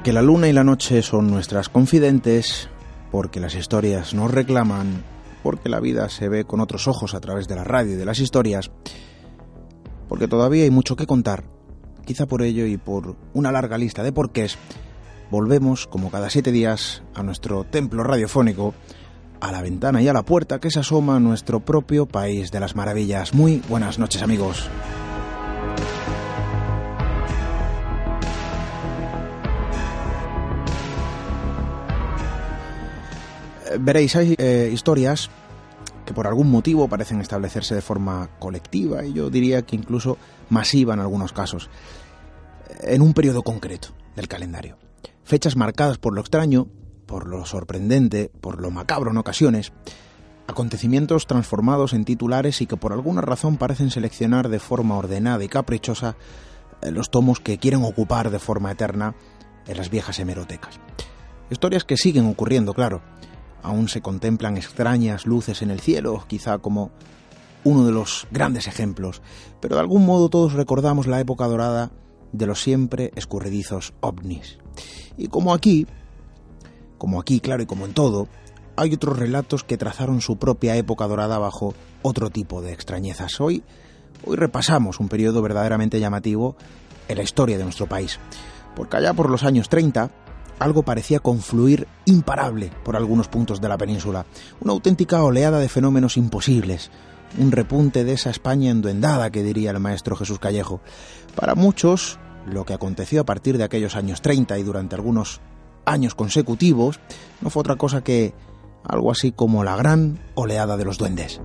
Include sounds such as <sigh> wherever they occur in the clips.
Porque la luna y la noche son nuestras confidentes, porque las historias nos reclaman, porque la vida se ve con otros ojos a través de la radio y de las historias, porque todavía hay mucho que contar, quizá por ello y por una larga lista de porqués, volvemos, como cada siete días, a nuestro templo radiofónico, a la ventana y a la puerta que se asoma a nuestro propio país de las maravillas. Muy buenas noches amigos. Veréis, hay eh, historias que por algún motivo parecen establecerse de forma colectiva y yo diría que incluso masiva en algunos casos, eh, en un periodo concreto del calendario. Fechas marcadas por lo extraño, por lo sorprendente, por lo macabro en ocasiones, acontecimientos transformados en titulares y que por alguna razón parecen seleccionar de forma ordenada y caprichosa los tomos que quieren ocupar de forma eterna en las viejas hemerotecas. Historias que siguen ocurriendo, claro, Aún se contemplan extrañas luces en el cielo, quizá como uno de los grandes ejemplos, pero de algún modo todos recordamos la época dorada de los siempre escurridizos ovnis. Y como aquí, como aquí, claro, y como en todo, hay otros relatos que trazaron su propia época dorada bajo otro tipo de extrañezas. Hoy, hoy repasamos un periodo verdaderamente llamativo en la historia de nuestro país, porque allá por los años 30, algo parecía confluir imparable por algunos puntos de la península, una auténtica oleada de fenómenos imposibles, un repunte de esa España enduendada que diría el maestro Jesús Callejo. Para muchos, lo que aconteció a partir de aquellos años 30 y durante algunos años consecutivos no fue otra cosa que algo así como la gran oleada de los duendes.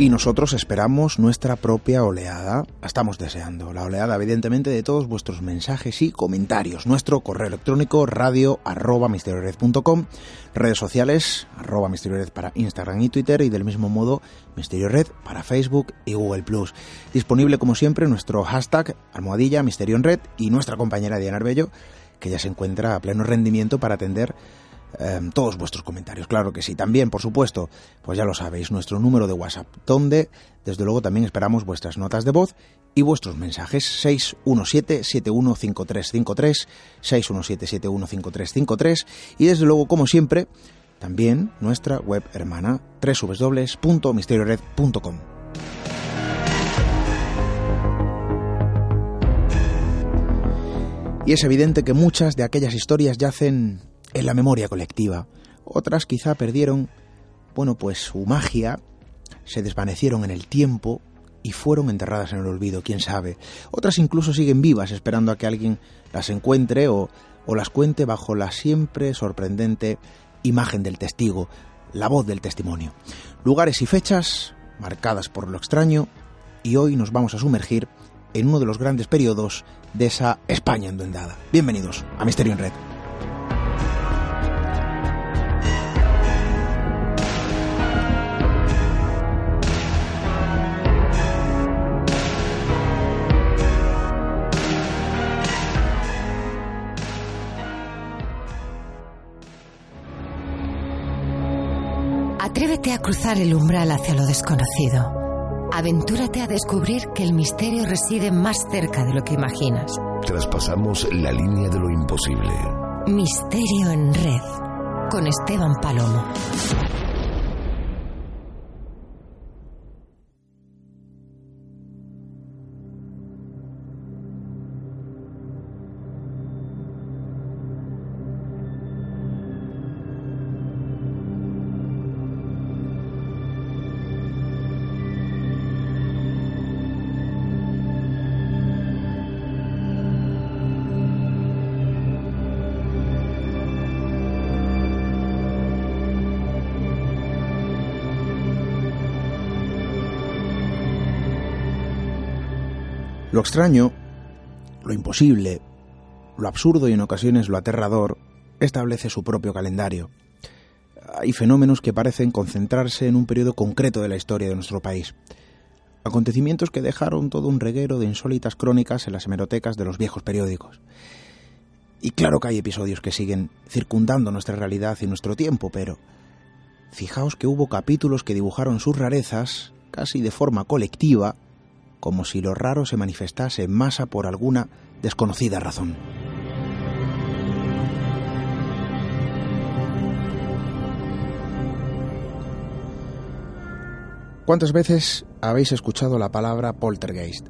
Y nosotros esperamos nuestra propia oleada. Estamos deseando la oleada, evidentemente, de todos vuestros mensajes y comentarios. Nuestro correo electrónico radio arroba misteriored.com, redes sociales arroba misteriored para Instagram y Twitter y del mismo modo Misterio Red para Facebook y Google Plus. Disponible como siempre nuestro hashtag almohadilla Misterio Red y nuestra compañera Diana Arbello que ya se encuentra a pleno rendimiento para atender Em, todos vuestros comentarios. Claro que sí. También, por supuesto, pues ya lo sabéis, nuestro número de WhatsApp, donde desde luego también esperamos vuestras notas de voz y vuestros mensajes 617-715353, 617-715353 y desde luego, como siempre, también nuestra web hermana www.misteriored.com. Y es evidente que muchas de aquellas historias yacen en la memoria colectiva. Otras quizá perdieron, bueno, pues su magia, se desvanecieron en el tiempo y fueron enterradas en el olvido, quién sabe. Otras incluso siguen vivas, esperando a que alguien las encuentre o, o las cuente bajo la siempre sorprendente imagen del testigo, la voz del testimonio. Lugares y fechas marcadas por lo extraño y hoy nos vamos a sumergir en uno de los grandes periodos de esa España enduendada. Bienvenidos a Misterio en Red. Atrévete a cruzar el umbral hacia lo desconocido. Aventúrate a descubrir que el misterio reside más cerca de lo que imaginas. Traspasamos la línea de lo imposible. Misterio en red. Con Esteban Palomo. Lo extraño, lo imposible, lo absurdo y en ocasiones lo aterrador establece su propio calendario. Hay fenómenos que parecen concentrarse en un periodo concreto de la historia de nuestro país. Acontecimientos que dejaron todo un reguero de insólitas crónicas en las hemerotecas de los viejos periódicos. Y claro que hay episodios que siguen circundando nuestra realidad y nuestro tiempo, pero fijaos que hubo capítulos que dibujaron sus rarezas casi de forma colectiva, como si lo raro se manifestase en masa por alguna desconocida razón. ¿Cuántas veces habéis escuchado la palabra poltergeist?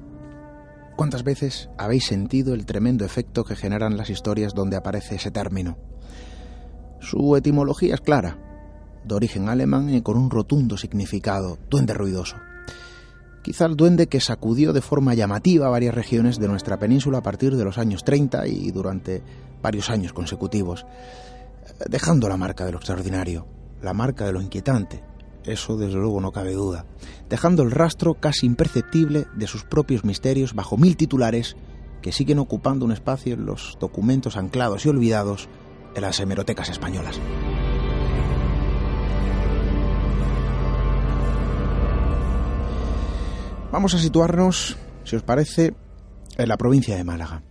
¿Cuántas veces habéis sentido el tremendo efecto que generan las historias donde aparece ese término? Su etimología es clara, de origen alemán y con un rotundo significado, duende ruidoso. Quizá el duende que sacudió de forma llamativa varias regiones de nuestra península a partir de los años 30 y durante varios años consecutivos, dejando la marca de lo extraordinario, la marca de lo inquietante, eso desde luego no cabe duda, dejando el rastro casi imperceptible de sus propios misterios bajo mil titulares que siguen ocupando un espacio en los documentos anclados y olvidados de las hemerotecas españolas. Vamos a situarnos, si os parece, en la provincia de Málaga,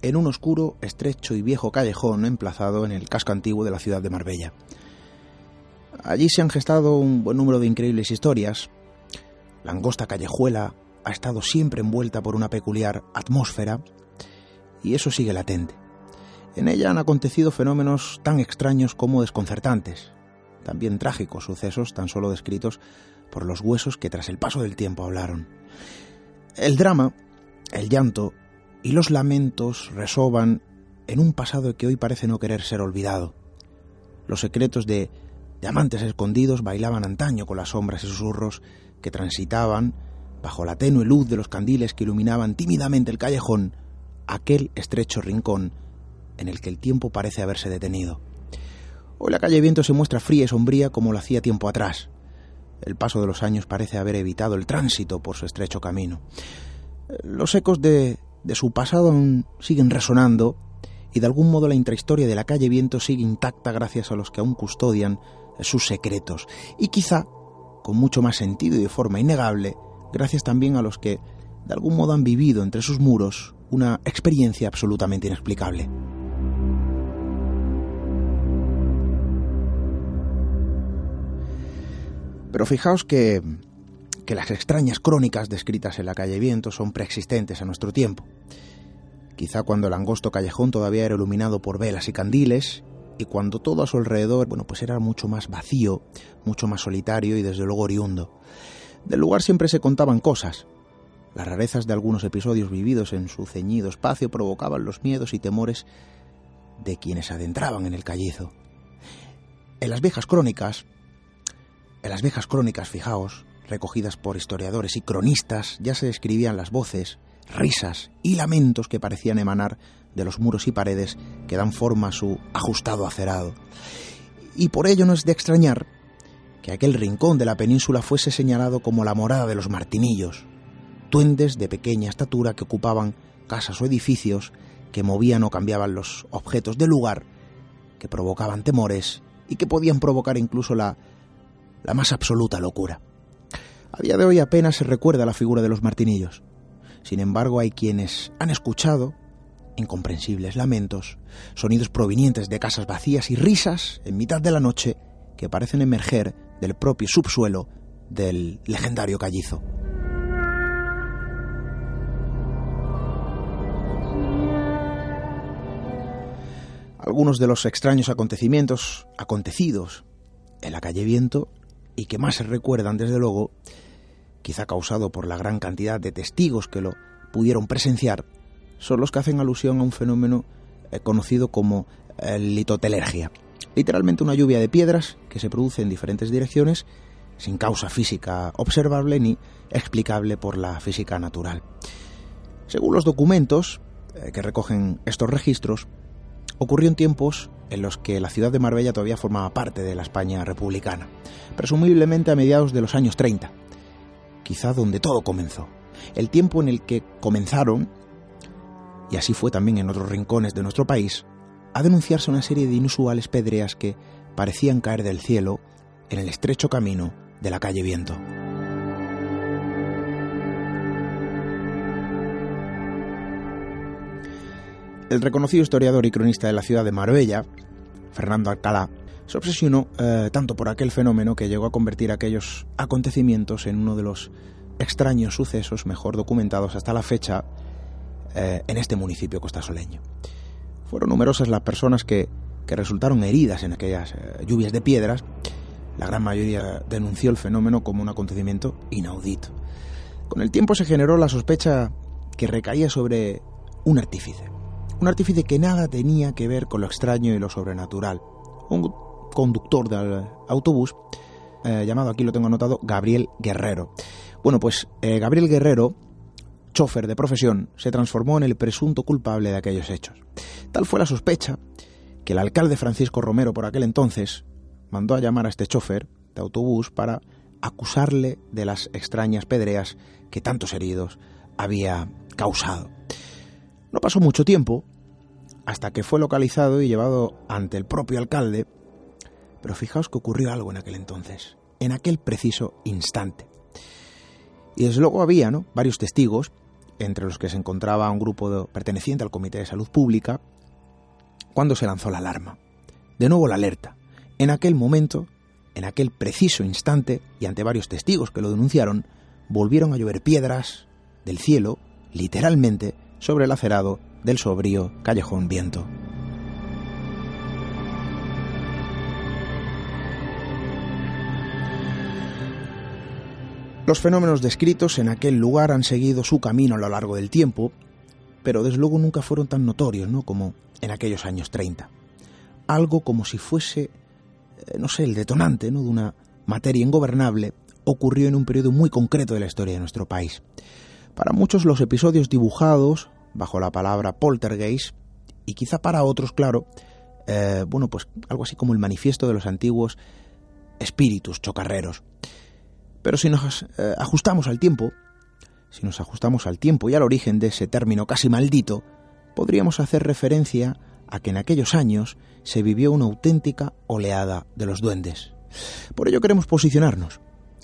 en un oscuro, estrecho y viejo callejón emplazado en el casco antiguo de la ciudad de Marbella. Allí se han gestado un buen número de increíbles historias. La angosta callejuela ha estado siempre envuelta por una peculiar atmósfera y eso sigue latente. En ella han acontecido fenómenos tan extraños como desconcertantes, también trágicos sucesos tan solo descritos por los huesos que tras el paso del tiempo hablaron. El drama, el llanto y los lamentos resoban en un pasado que hoy parece no querer ser olvidado. Los secretos de Diamantes escondidos bailaban antaño con las sombras y susurros que transitaban bajo la tenue luz de los candiles que iluminaban tímidamente el callejón, aquel estrecho rincón en el que el tiempo parece haberse detenido. Hoy la calle Viento se muestra fría y sombría como lo hacía tiempo atrás. El paso de los años parece haber evitado el tránsito por su estrecho camino. Los ecos de, de su pasado aún siguen resonando y de algún modo la intrahistoria de la calle Viento sigue intacta gracias a los que aún custodian sus secretos y quizá con mucho más sentido y de forma innegable, gracias también a los que de algún modo han vivido entre sus muros una experiencia absolutamente inexplicable. Pero fijaos que, que las extrañas crónicas descritas en la calle Viento son preexistentes a nuestro tiempo. Quizá cuando el angosto callejón todavía era iluminado por velas y candiles y cuando todo a su alrededor, bueno, pues era mucho más vacío, mucho más solitario y desde luego oriundo. Del lugar siempre se contaban cosas. Las rarezas de algunos episodios vividos en su ceñido espacio provocaban los miedos y temores de quienes adentraban en el callizo. En las viejas crónicas, en las viejas crónicas, fijaos, recogidas por historiadores y cronistas, ya se describían las voces, risas y lamentos que parecían emanar de los muros y paredes que dan forma a su ajustado acerado. Y por ello no es de extrañar que aquel rincón de la península fuese señalado como la morada de los martinillos, duendes de pequeña estatura que ocupaban casas o edificios, que movían o cambiaban los objetos del lugar, que provocaban temores y que podían provocar incluso la, la más absoluta locura. A día de hoy apenas se recuerda la figura de los martinillos. Sin embargo, hay quienes han escuchado incomprensibles lamentos, sonidos provenientes de casas vacías y risas en mitad de la noche que parecen emerger del propio subsuelo del legendario callizo. Algunos de los extraños acontecimientos acontecidos en la calle Viento y que más se recuerdan desde luego, quizá causado por la gran cantidad de testigos que lo pudieron presenciar, son los que hacen alusión a un fenómeno eh, conocido como eh, litotelergia. Literalmente una lluvia de piedras que se produce en diferentes direcciones sin causa física observable ni explicable por la física natural. Según los documentos eh, que recogen estos registros, ocurrió en tiempos en los que la ciudad de Marbella todavía formaba parte de la España republicana, presumiblemente a mediados de los años 30, quizá donde todo comenzó, el tiempo en el que comenzaron y así fue también en otros rincones de nuestro país, a denunciarse una serie de inusuales pedreas que parecían caer del cielo en el estrecho camino de la calle Viento. El reconocido historiador y cronista de la ciudad de Marbella, Fernando Alcalá, se obsesionó eh, tanto por aquel fenómeno que llegó a convertir aquellos acontecimientos en uno de los extraños sucesos mejor documentados hasta la fecha eh, en este municipio costasoleño. Fueron numerosas las personas que, resultaron heridas en aquellas eh, lluvias de piedras. La gran mayoría denunció el fenómeno como un acontecimiento inaudito. Con el tiempo se generó la sospecha que recaía sobre un artífice. Un artífice que nada tenía que ver con lo extraño y lo sobrenatural. Un conductor del autobús, eh, llamado aquí lo tengo anotado, Gabriel Guerrero. Bueno, pues eh, Gabriel Guerrero, chofer de profesión, se transformó en el presunto culpable de aquellos hechos. Tal fue la sospecha que el alcalde Francisco Romero por aquel entonces mandó a llamar a este chofer de autobús para acusarle de las extrañas pedreas que tantos heridos había causado. No pasó mucho tiempo hasta que fue localizado y llevado ante el propio alcalde pero fijaos que ocurrió algo en aquel entonces, en aquel preciso instante. Y desde luego había ¿no? varios testigos, entre los que se encontraba un grupo perteneciente al Comité de Salud Pública, cuando se lanzó la alarma. De nuevo la alerta. En aquel momento, en aquel preciso instante, y ante varios testigos que lo denunciaron, volvieron a llover piedras del cielo, literalmente, sobre el acerado del sobrío callejón viento. Los fenómenos descritos en aquel lugar han seguido su camino a lo largo del tiempo, pero desde luego nunca fueron tan notorios ¿no? como en aquellos años 30. Algo como si fuese, eh, no sé, el detonante ¿no? de una materia ingobernable ocurrió en un periodo muy concreto de la historia de nuestro país. Para muchos los episodios dibujados bajo la palabra poltergeist, y quizá para otros, claro, eh, bueno, pues algo así como el manifiesto de los antiguos espíritus chocarreros. Pero si nos eh, ajustamos al tiempo, si nos ajustamos al tiempo y al origen de ese término casi maldito, podríamos hacer referencia a que en aquellos años se vivió una auténtica oleada de los duendes. Por ello queremos posicionarnos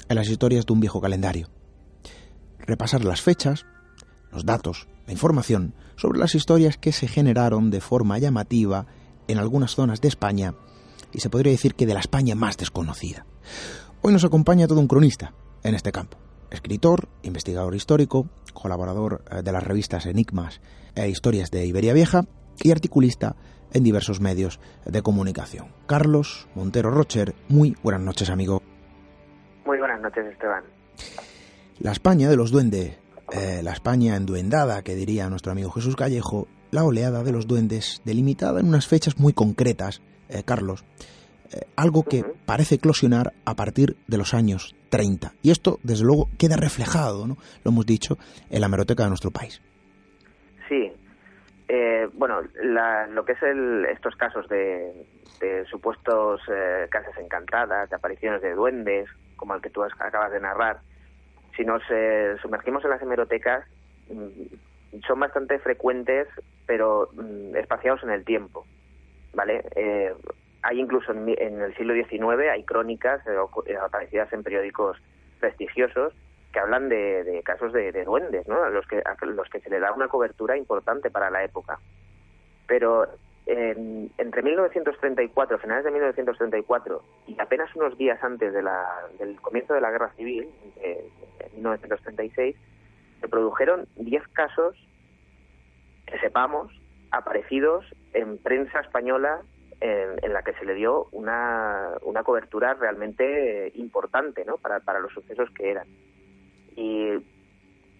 en las historias de un viejo calendario, repasar las fechas, los datos, la información sobre las historias que se generaron de forma llamativa en algunas zonas de España y se podría decir que de la España más desconocida. Hoy nos acompaña todo un cronista en este campo. Escritor, investigador histórico, colaborador eh, de las revistas Enigmas e Historias de Iberia Vieja y articulista en diversos medios de comunicación. Carlos Montero Rocher, muy buenas noches, amigo. Muy buenas noches, Esteban. La España de los duendes, eh, la España enduendada, que diría nuestro amigo Jesús Callejo, la oleada de los duendes, delimitada en unas fechas muy concretas, eh, Carlos, eh, algo que parece eclosionar a partir de los años 30. Y esto, desde luego, queda reflejado, ¿no? lo hemos dicho, en la meroteca de nuestro país. Sí. Eh, bueno, lo que es estos casos de, supuestos eh, casas encantadas, de apariciones de duendes, como el que tú acabas de narrar, si nos sumergimos en las hemerotecas, mm, son bastante frecuentes, pero mm, espaciados en el tiempo. ¿Vale? hay incluso en, el siglo XIX, hay crónicas eh, eh, aparecidas en periódicos prestigiosos que hablan de, casos de, duendes, ¿no? A los, que, los que se le da una cobertura importante para la época. Pero entre 1934, finales de 1934 y apenas unos días antes de del comienzo de la Guerra Civil, en 1936, se produjeron 10 casos que sepamos aparecidos en prensa española en, la que se le dio una, una cobertura realmente importante ¿no? para, para los sucesos que eran. Y,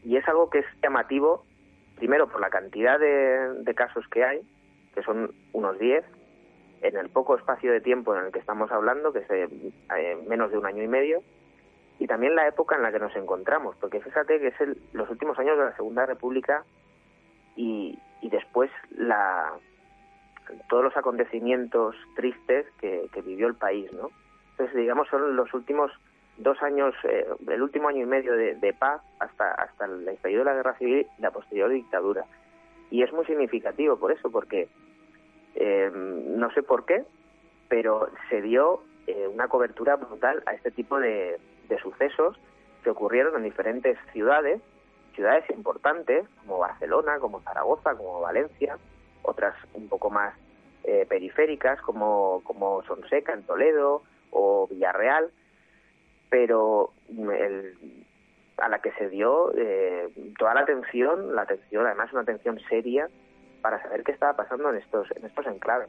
es algo que es llamativo, primero por la cantidad de casos que hay, que son unos 10, en el poco espacio de tiempo en el que estamos hablando, que es eh, menos de un año y medio, y también la época en la que nos encontramos, porque fíjate que es el, los últimos años de la Segunda República y, y después la, todos los acontecimientos tristes que, vivió el país, ¿no? Entonces, digamos, son los últimos dos años, eh, el último año y medio de, paz hasta, hasta el estallido de la guerra civil y la posterior dictadura. Y es muy significativo por eso, porque eh, no sé por qué, pero se dio eh, una cobertura brutal a este tipo de, sucesos que ocurrieron en diferentes ciudades, ciudades importantes como Barcelona, como Zaragoza, como Valencia, otras un poco más eh, periféricas como, Sonseca en Toledo o Villarreal, pero a la que se dio eh, toda la atención, la atención, además una atención seria para saber qué estaba pasando en estos, en estos enclaves.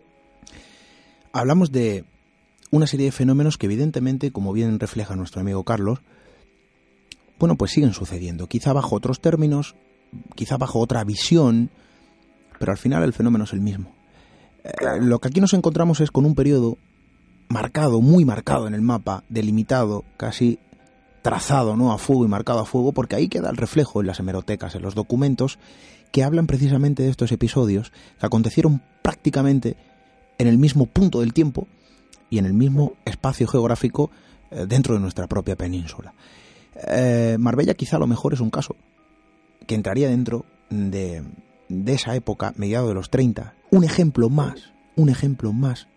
Hablamos de una serie de fenómenos que evidentemente, como bien refleja nuestro amigo Carlos, bueno, pues siguen sucediendo, quizá bajo otros términos, quizá bajo otra visión, pero al final el fenómeno es el mismo. Eh, lo que aquí nos encontramos es con un periodo marcado, muy marcado en el mapa, delimitado, casi trazado ¿no? a fuego y marcado a fuego, porque ahí queda el reflejo en las hemerotecas, en los documentos que hablan precisamente de estos episodios que acontecieron prácticamente en el mismo punto del tiempo y en el mismo espacio geográfico eh, dentro de nuestra propia península. Eh, Marbella quizá a lo mejor es un caso que entraría dentro de, de esa época, mediados de los 30. Un ejemplo más, un ejemplo más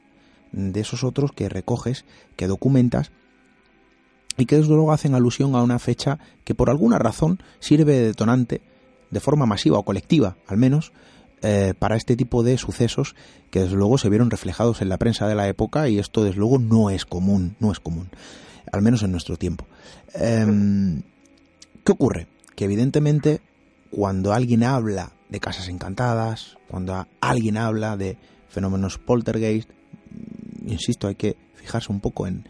de esos otros que recoges, que documentas y que desde luego hacen alusión a una fecha que por alguna razón sirve de detonante de forma masiva o colectiva, al menos, eh, para este tipo de sucesos que desde luego se vieron reflejados en la prensa de la época y esto desde luego no es común, no es común, al menos en nuestro tiempo. Em, ¿Qué ocurre? Que evidentemente cuando alguien habla de casas encantadas, cuando alguien habla de fenómenos poltergeist, insisto, hay que fijarse un poco en,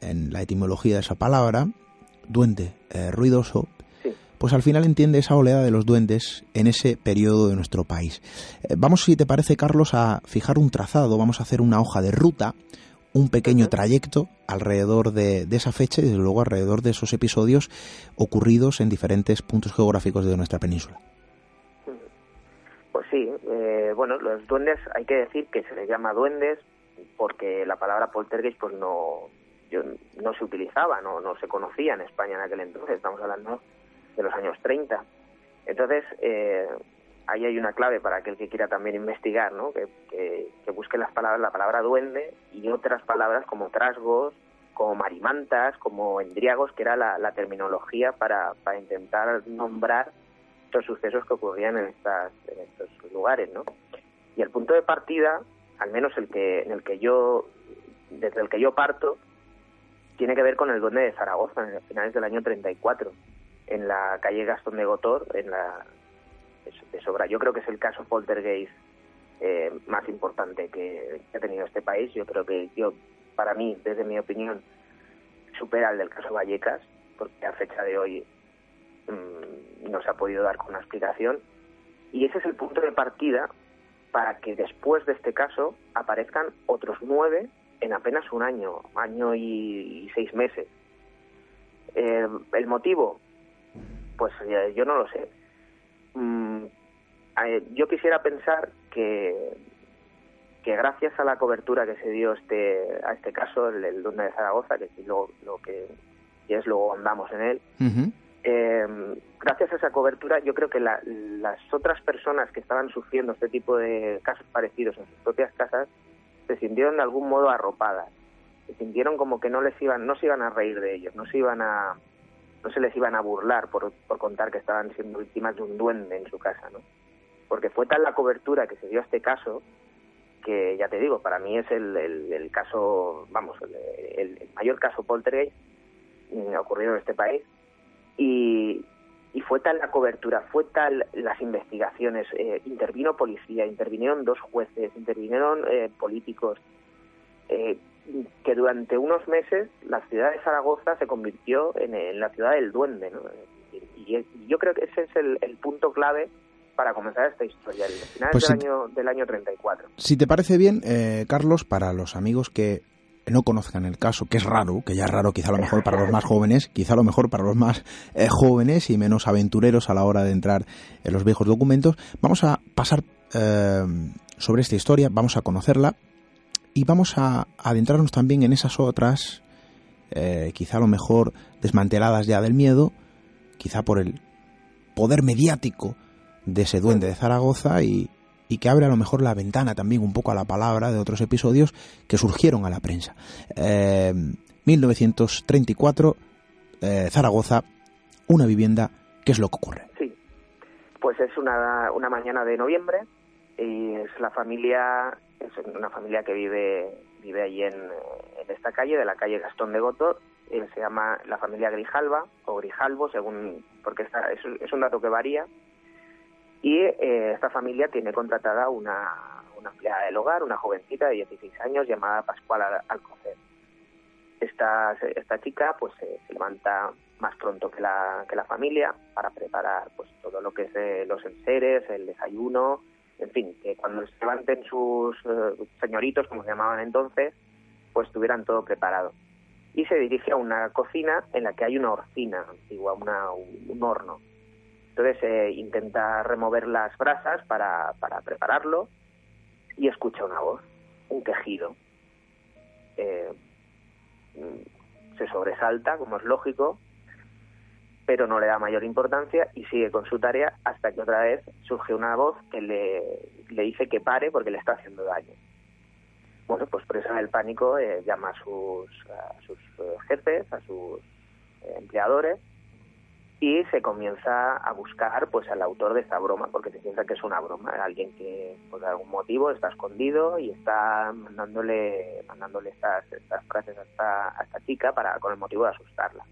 en la etimología de esa palabra, duende eh, ruidoso, pues al final entiende esa oleada de los duendes en ese periodo de nuestro país. Eh, vamos, si te parece, Carlos, a fijar un trazado, vamos a hacer una hoja de ruta, un pequeño trayecto alrededor de, esa fecha y desde luego alrededor de esos episodios ocurridos en diferentes puntos geográficos de nuestra península. Pues sí, eh, bueno, los duendes hay que decir que se les llama duendes porque la palabra poltergeist pues no, no se utilizaba, no, no se conocía en España en aquel entonces, estamos hablando de los años 30. Entonces, eh, ahí hay una clave para aquel que quiera también investigar, ¿no? que, que, busque las palabras, la palabra duende y otras palabras como trasgos, como marimantas, como endriagos, que era la, terminología para, para, intentar nombrar estos sucesos que ocurrían en, estas, en estos lugares. ¿no? Y el punto de partida, al menos el que, en el que yo, desde el que yo parto, tiene que ver con el duende de Zaragoza en finales del año 34 en la calle Gastón de Gotor, en la de sobra. Yo creo que es el caso poltergeist eh, más importante que, ha tenido este país. Yo creo que yo, para mí, desde mi opinión, supera el del caso Vallecas, porque a fecha de hoy mm, no se ha podido dar con una explicación. Y ese es el punto de partida para que después de este caso aparezcan otros nueve en apenas un año, año y, seis meses. Eh, el motivo, pues yo no lo sé. Mm, yo quisiera pensar que que gracias a la cobertura que se dio este a este caso el, el de Zaragoza que si lo, lo que es luego andamos en él eh, gracias a esa cobertura yo creo que las otras personas que estaban sufriendo este tipo de casos parecidos en sus propias casas se sintieron de algún modo arropadas se sintieron como que no les iban no se iban a reír de ellos no se iban a no se les iban a burlar por, por contar que estaban siendo víctimas de un duende en su casa, ¿no? Porque fue tal la cobertura que se dio a este caso que, ya te digo, para mí es el, el, caso, vamos, el, mayor caso poltergeist mm, ocurrido en este país. Y, y fue tal la cobertura, fue tal las investigaciones, eh, intervino policía, intervinieron dos jueces, intervinieron eh, políticos, eh, que durante unos meses la ciudad de Zaragoza se convirtió en, la ciudad del duende. ¿no? Y, yo creo que ese es el, punto clave para comenzar esta historia, el final pues del, año, del año 34. Si te parece bien, eh, Carlos, para los amigos que no conozcan el caso, que es raro, que ya es raro quizá a lo mejor para los más jóvenes, quizá a lo mejor para los más eh, jóvenes y menos aventureros a la hora de entrar en los viejos documentos, vamos a pasar eh, sobre esta historia, vamos a conocerla, y vamos a adentrarnos también en esas otras, eh, quizá a lo mejor desmanteladas ya del miedo, quizá por el poder mediático de ese duende de Zaragoza y, que abre a lo mejor la ventana también un poco a la palabra de otros episodios que surgieron a la prensa. 1934, eh, eh, Zaragoza, una vivienda, ¿qué es lo que ocurre? Sí, pues es una, una mañana de noviembre y es la familia es una familia que vive vive allí en, esta calle, de la calle Gastón de Gotor, eh, se llama la familia Grijalva o Grijalvo, según porque está, es, un dato que varía. Y eh, esta familia tiene contratada una, una empleada del hogar, una jovencita de 16 años llamada Pascual Al- Alcocer. Esta, esta chica pues se levanta más pronto que la, que la familia para preparar pues todo lo que es eh, los enseres, el desayuno, en fin, que cuando se levanten sus eh, señoritos, como se llamaban entonces, pues tuvieran todo preparado. Y se dirige a una cocina en la que hay una horcina antigua, una, un horno. Entonces eh, intenta remover las brasas para, para prepararlo y escucha una voz, un quejido. Eh, mm, se sobresalta, como es lógico, pero no le da mayor importancia y sigue con su tarea hasta que otra vez surge una voz que le, le dice que pare porque le está haciendo daño. Bueno, pues presa del pánico eh, llama a sus, a sus eh, jefes, a sus eh, empleadores y se comienza a buscar pues al autor de esta broma porque se piensa que es una broma, alguien que por algún motivo está escondido y está mandándole mandándole estas, estas frases a esta, a esta chica para con el motivo de asustarla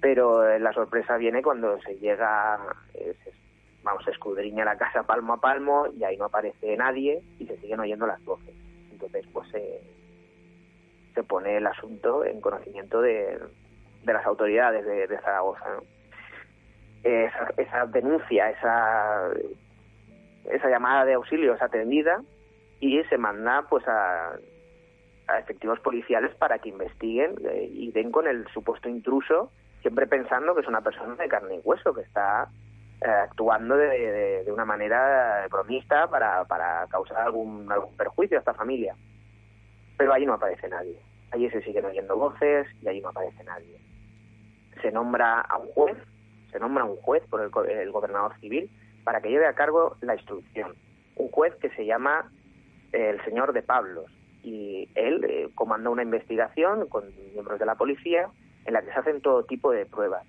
pero eh, la sorpresa viene cuando se llega, eh, se- vamos, se escudriña la casa palmo a palmo y ahí no aparece nadie y se siguen oyendo las voces. Entonces, pues eh, se pone el asunto en conocimiento de, de las autoridades de, Zaragoza. Esa, esa denuncia, esa, esa llamada de auxilio es atendida y se manda pues a, a efectivos policiales para que investiguen eh, y den con el supuesto intruso siempre pensando que es una persona de carne y hueso, que está eh, actuando de, una manera bromista para, para causar algún, algún perjuicio a esta familia. Pero allí no aparece nadie. Allí se siguen oyendo voces y allí no aparece nadie. Se nombra a un juez, se nombra a un juez por el, el gobernador civil para que lleve a cargo la instrucción. Un juez que se llama eh, el señor de Pablos y él eh, comanda una investigación con miembros de la policía en la que se hacen todo tipo de pruebas.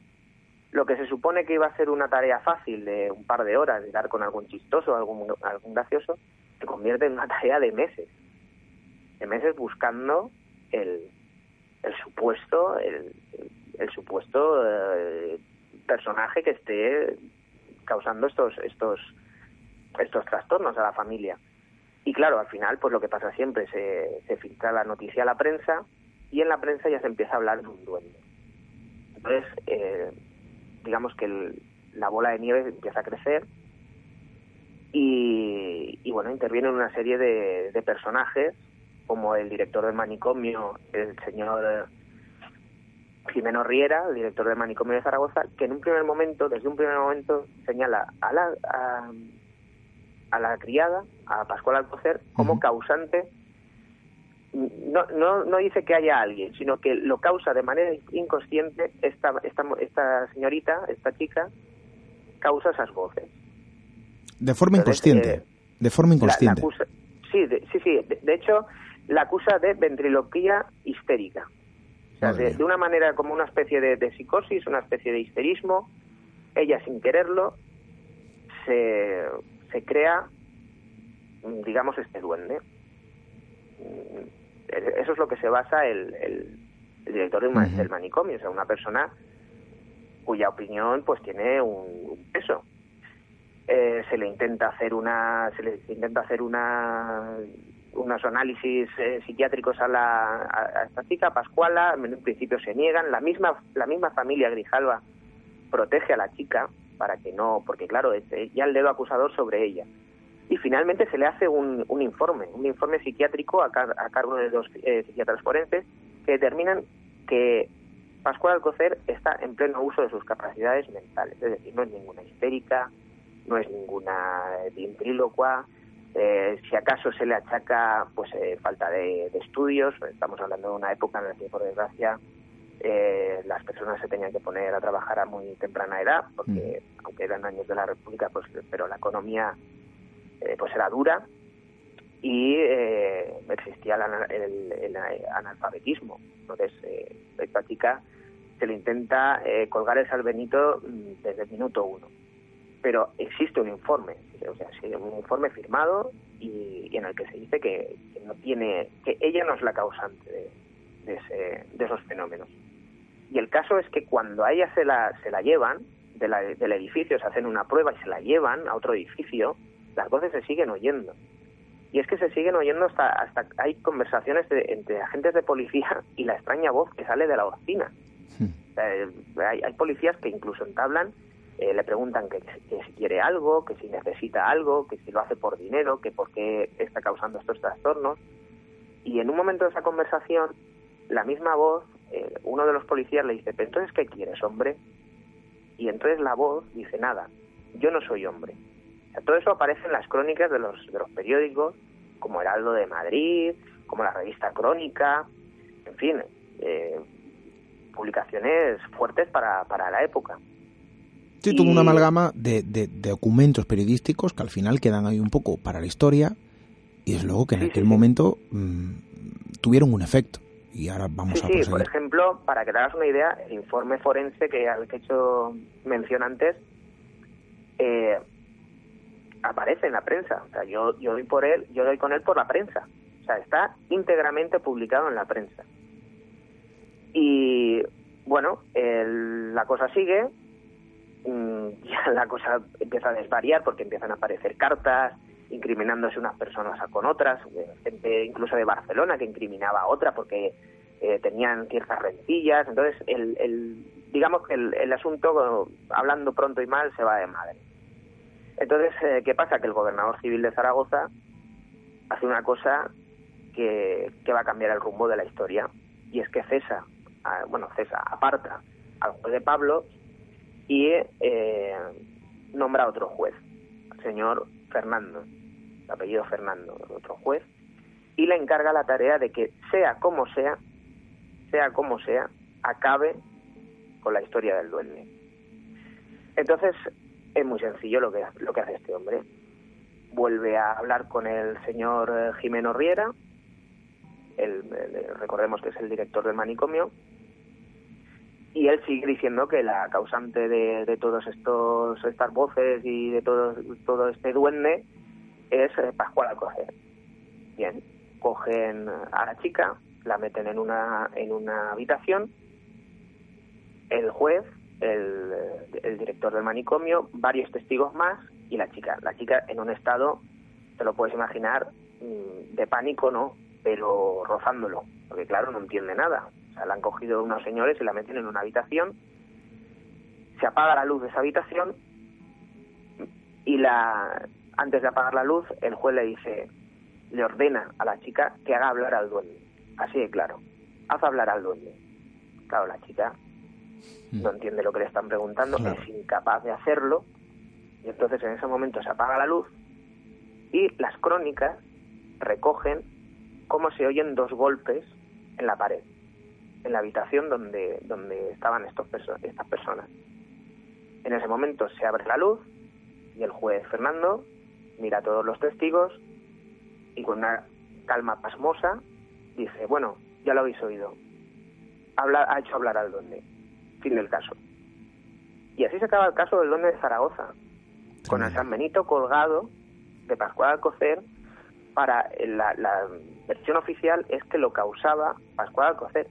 Lo que se supone que iba a ser una tarea fácil de un par de horas, de dar con algún chistoso, algún, algún gracioso, se convierte en una tarea de meses. De meses buscando el, supuesto, el, el- el supuesto eh, personaje que esté causando estos, estos, estos trastornos a la familia. Y claro, al final, pues lo que pasa siempre, se, se filtra la noticia a la prensa y en la prensa ya se empieza a hablar de un duende. Entonces, eh, digamos que el- la bola de nieve empieza a crecer y, y, bueno, intervienen una serie de, de personajes como el director del manicomio, el señor Jimeno Riera, el director del manicomio de Zaragoza, que en un primer momento, desde un primer momento, señala a la, a, a la criada, a Pascual Alcocer, como causante no, no, no dice que haya alguien, sino que lo causa de manera inconsciente esta, esta, esta señorita, esta chica, causa esas voces. De forma Entonces, inconsciente. eh, de forma La- la inconsciente. acusa- sí, de, sí, sí. De, de hecho, la acusa de ventriloquía histérica. O sea, Madre de, una manera como una especie de, de psicosis, una especie de histerismo, ella sin quererlo se, se crea, digamos, este duende. Eso es lo que se basa el, el, el director Ujú. del manicomio, o sea, una persona cuya opinión pues tiene un, un peso. Eh, se le intenta hacer una se le intenta hacer una unos análisis eh, psiquiátricos a, la, a, a esta chica Pascuala en un principio se niegan la misma la misma familia Grijalva protege a la chica para que no porque claro es eh, ya el dedo acusador sobre ella y finalmente se le hace un, un informe un informe psiquiátrico a, car- a cargo de dos eh, psiquiatras forenses que determinan que Pascual Alcocer está en pleno uso de sus capacidades mentales. Es decir no es ninguna histérica no es ninguna ventrílocua, eh, si acaso se le achaca pues eh, falta de, de estudios, estamos hablando de una época en la que por desgracia eh, las personas se tenían que poner a trabajar a muy temprana edad, porque aunque eran años de la República, pues pero la economía eh, pues era dura y eh, existía el, el- analfabetismo. Entonces, eh, esta chica se le intenta eh, colgar el salvenito mm, desde el minuto uno pero existe un informe, o sea, un informe firmado y, en el que se dice que, no tiene, que ella no es la causante de, de, esos fenómenos. Y el caso es que cuando a ella se la, se la llevan del edificio, se hacen una prueba y se la llevan a otro edificio, las voces se siguen oyendo. Y es que se siguen oyendo hasta, hasta hay conversaciones entre agentes de policía y la extraña voz que sale de la oficina. Hmm. hay, hay, policías que incluso entablan, eh, le preguntan que, si quiere algo, que si necesita algo, que si lo hace por dinero, que por qué está causando estos trastornos. Y en un momento de esa conversación, la misma voz, eh, uno de los policías le dice, ¿pero entonces qué quieres, hombre? Y entonces la voz dice, nada, yo no soy hombre todo eso aparece en las crónicas de los, de los periódicos, como Heraldo de Madrid, como la revista Crónica, en fin, eh, publicaciones fuertes para, para la época. Sí, tuvo una amalgama de, de, documentos periodísticos que al final quedan ahí un poco para la historia y es luego que en aquel momento mm, tuvieron un efecto. Y ahora vamos a Sí, por ejemplo, para que te hagas una idea, el informe forense que al que he hecho mención antes eh, aparece en la prensa. O sea, yo, yo doy por él, yo doy con él por la prensa. O sea, está íntegramente publicado en la prensa. Y bueno, la cosa sigue, mm, <laughs> ya la cosa empieza a desvariar porque empiezan a aparecer cartas incriminándose unas personas con otras, gente incluso de Barcelona que incriminaba a otra porque eh, tenían ciertas rencillas. Entonces, el, el digamos que el, el asunto, hablando pronto y mal, se va de madre. Entonces, eh, ¿qué pasa? Que el gobernador civil de Zaragoza hace una cosa que, va a cambiar el rumbo de la historia, y es que cesa, bueno, cesa, aparta al juez de Pablo y eh, nombra a otro juez, al señor Fernando, el apellido Fernando, otro juez, y le encarga la tarea de que, sea como sea, sea como sea, acabe con la historia del duende. Entonces, es muy sencillo lo que, lo que hace este hombre. Vuelve a hablar con el señor eh, Jimeno Riera, el, recordemos que es el director del manicomio, y él sigue diciendo que la causante de, de todos estos estas voces y de todo, todo este duende es eh, Pascual Alcocer. Bien, cogen a la chica, la meten en una, en una habitación, el juez el, director del manicomio, varios testigos más y la chica. La chica en un estado, te lo puedes imaginar, mm, de pánico, ¿no? Pero rozándolo, porque claro, no entiende nada. O sea, la han cogido unos señores y la meten en una habitación, se apaga la luz de esa habitación y la antes de apagar la luz, el juez le dice, le ordena a la chica que haga hablar al duende. Así de claro, haz hablar al duende. Claro, la chica. No entiende lo que le están preguntando, es incapaz de hacerlo, y entonces en ese momento se apaga la luz y las crónicas recogen cómo se oyen dos golpes en la pared, en la habitación donde, donde estaban estos estas personas. En ese momento se abre la luz y el juez Fernando mira a todos los testigos y con una calma pasmosa dice, bueno, ya lo habéis oído, Habla, ha hecho hablar al duende fin del caso. Y así se acaba el caso del Duende de Zaragoza, con el San Benito colgado de Pascual Alcocer para la, la, versión oficial es que lo causaba Pascual Alcocer.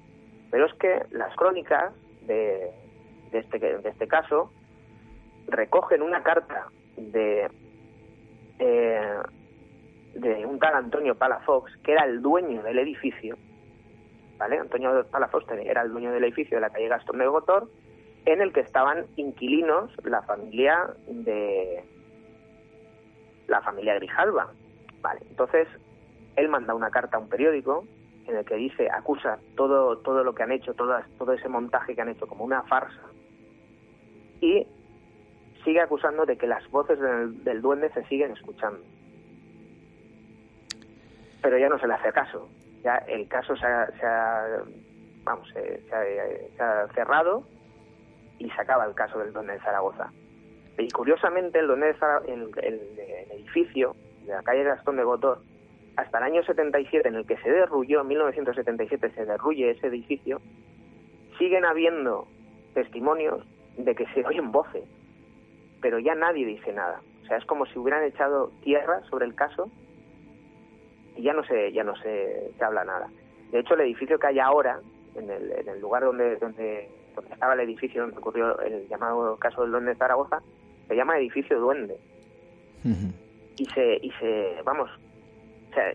Pero es que las crónicas de, de, este, de este caso recogen una carta de, eh, de un tal Antonio Palafox, que era el dueño del edificio, ¿vale? Antonio Palafox era el dueño del edificio de la calle Gastón de Gotor, en el que estaban inquilinos la familia de la familia Grijalva, ¿vale? Entonces, él manda una carta a un periódico en el que dice, acusa todo, todo lo que han hecho, todo, ese montaje que han hecho como una farsa, y sigue acusando de que las voces del, del duende se siguen escuchando. Pero ya no se le hace caso ya el caso se ha, vamos, se, ha, cerrado y se acaba el caso del de Zaragoza. Y curiosamente el Duende de el, edificio de la calle Gastón de Gotor, hasta el año 77 en el que se derruyó, en 1977 se derruye ese edificio, siguen habiendo testimonios de que se oyen voces, pero ya nadie dice nada. O sea, es como si hubieran echado tierra sobre el caso y ya no se ya no se, habla nada. De hecho, el edificio que hay ahora, en el, en el lugar donde, donde, donde estaba el edificio donde ocurrió el llamado caso del Duende de Zaragoza, se llama edificio Duende. Y se, y se, vamos, o sea,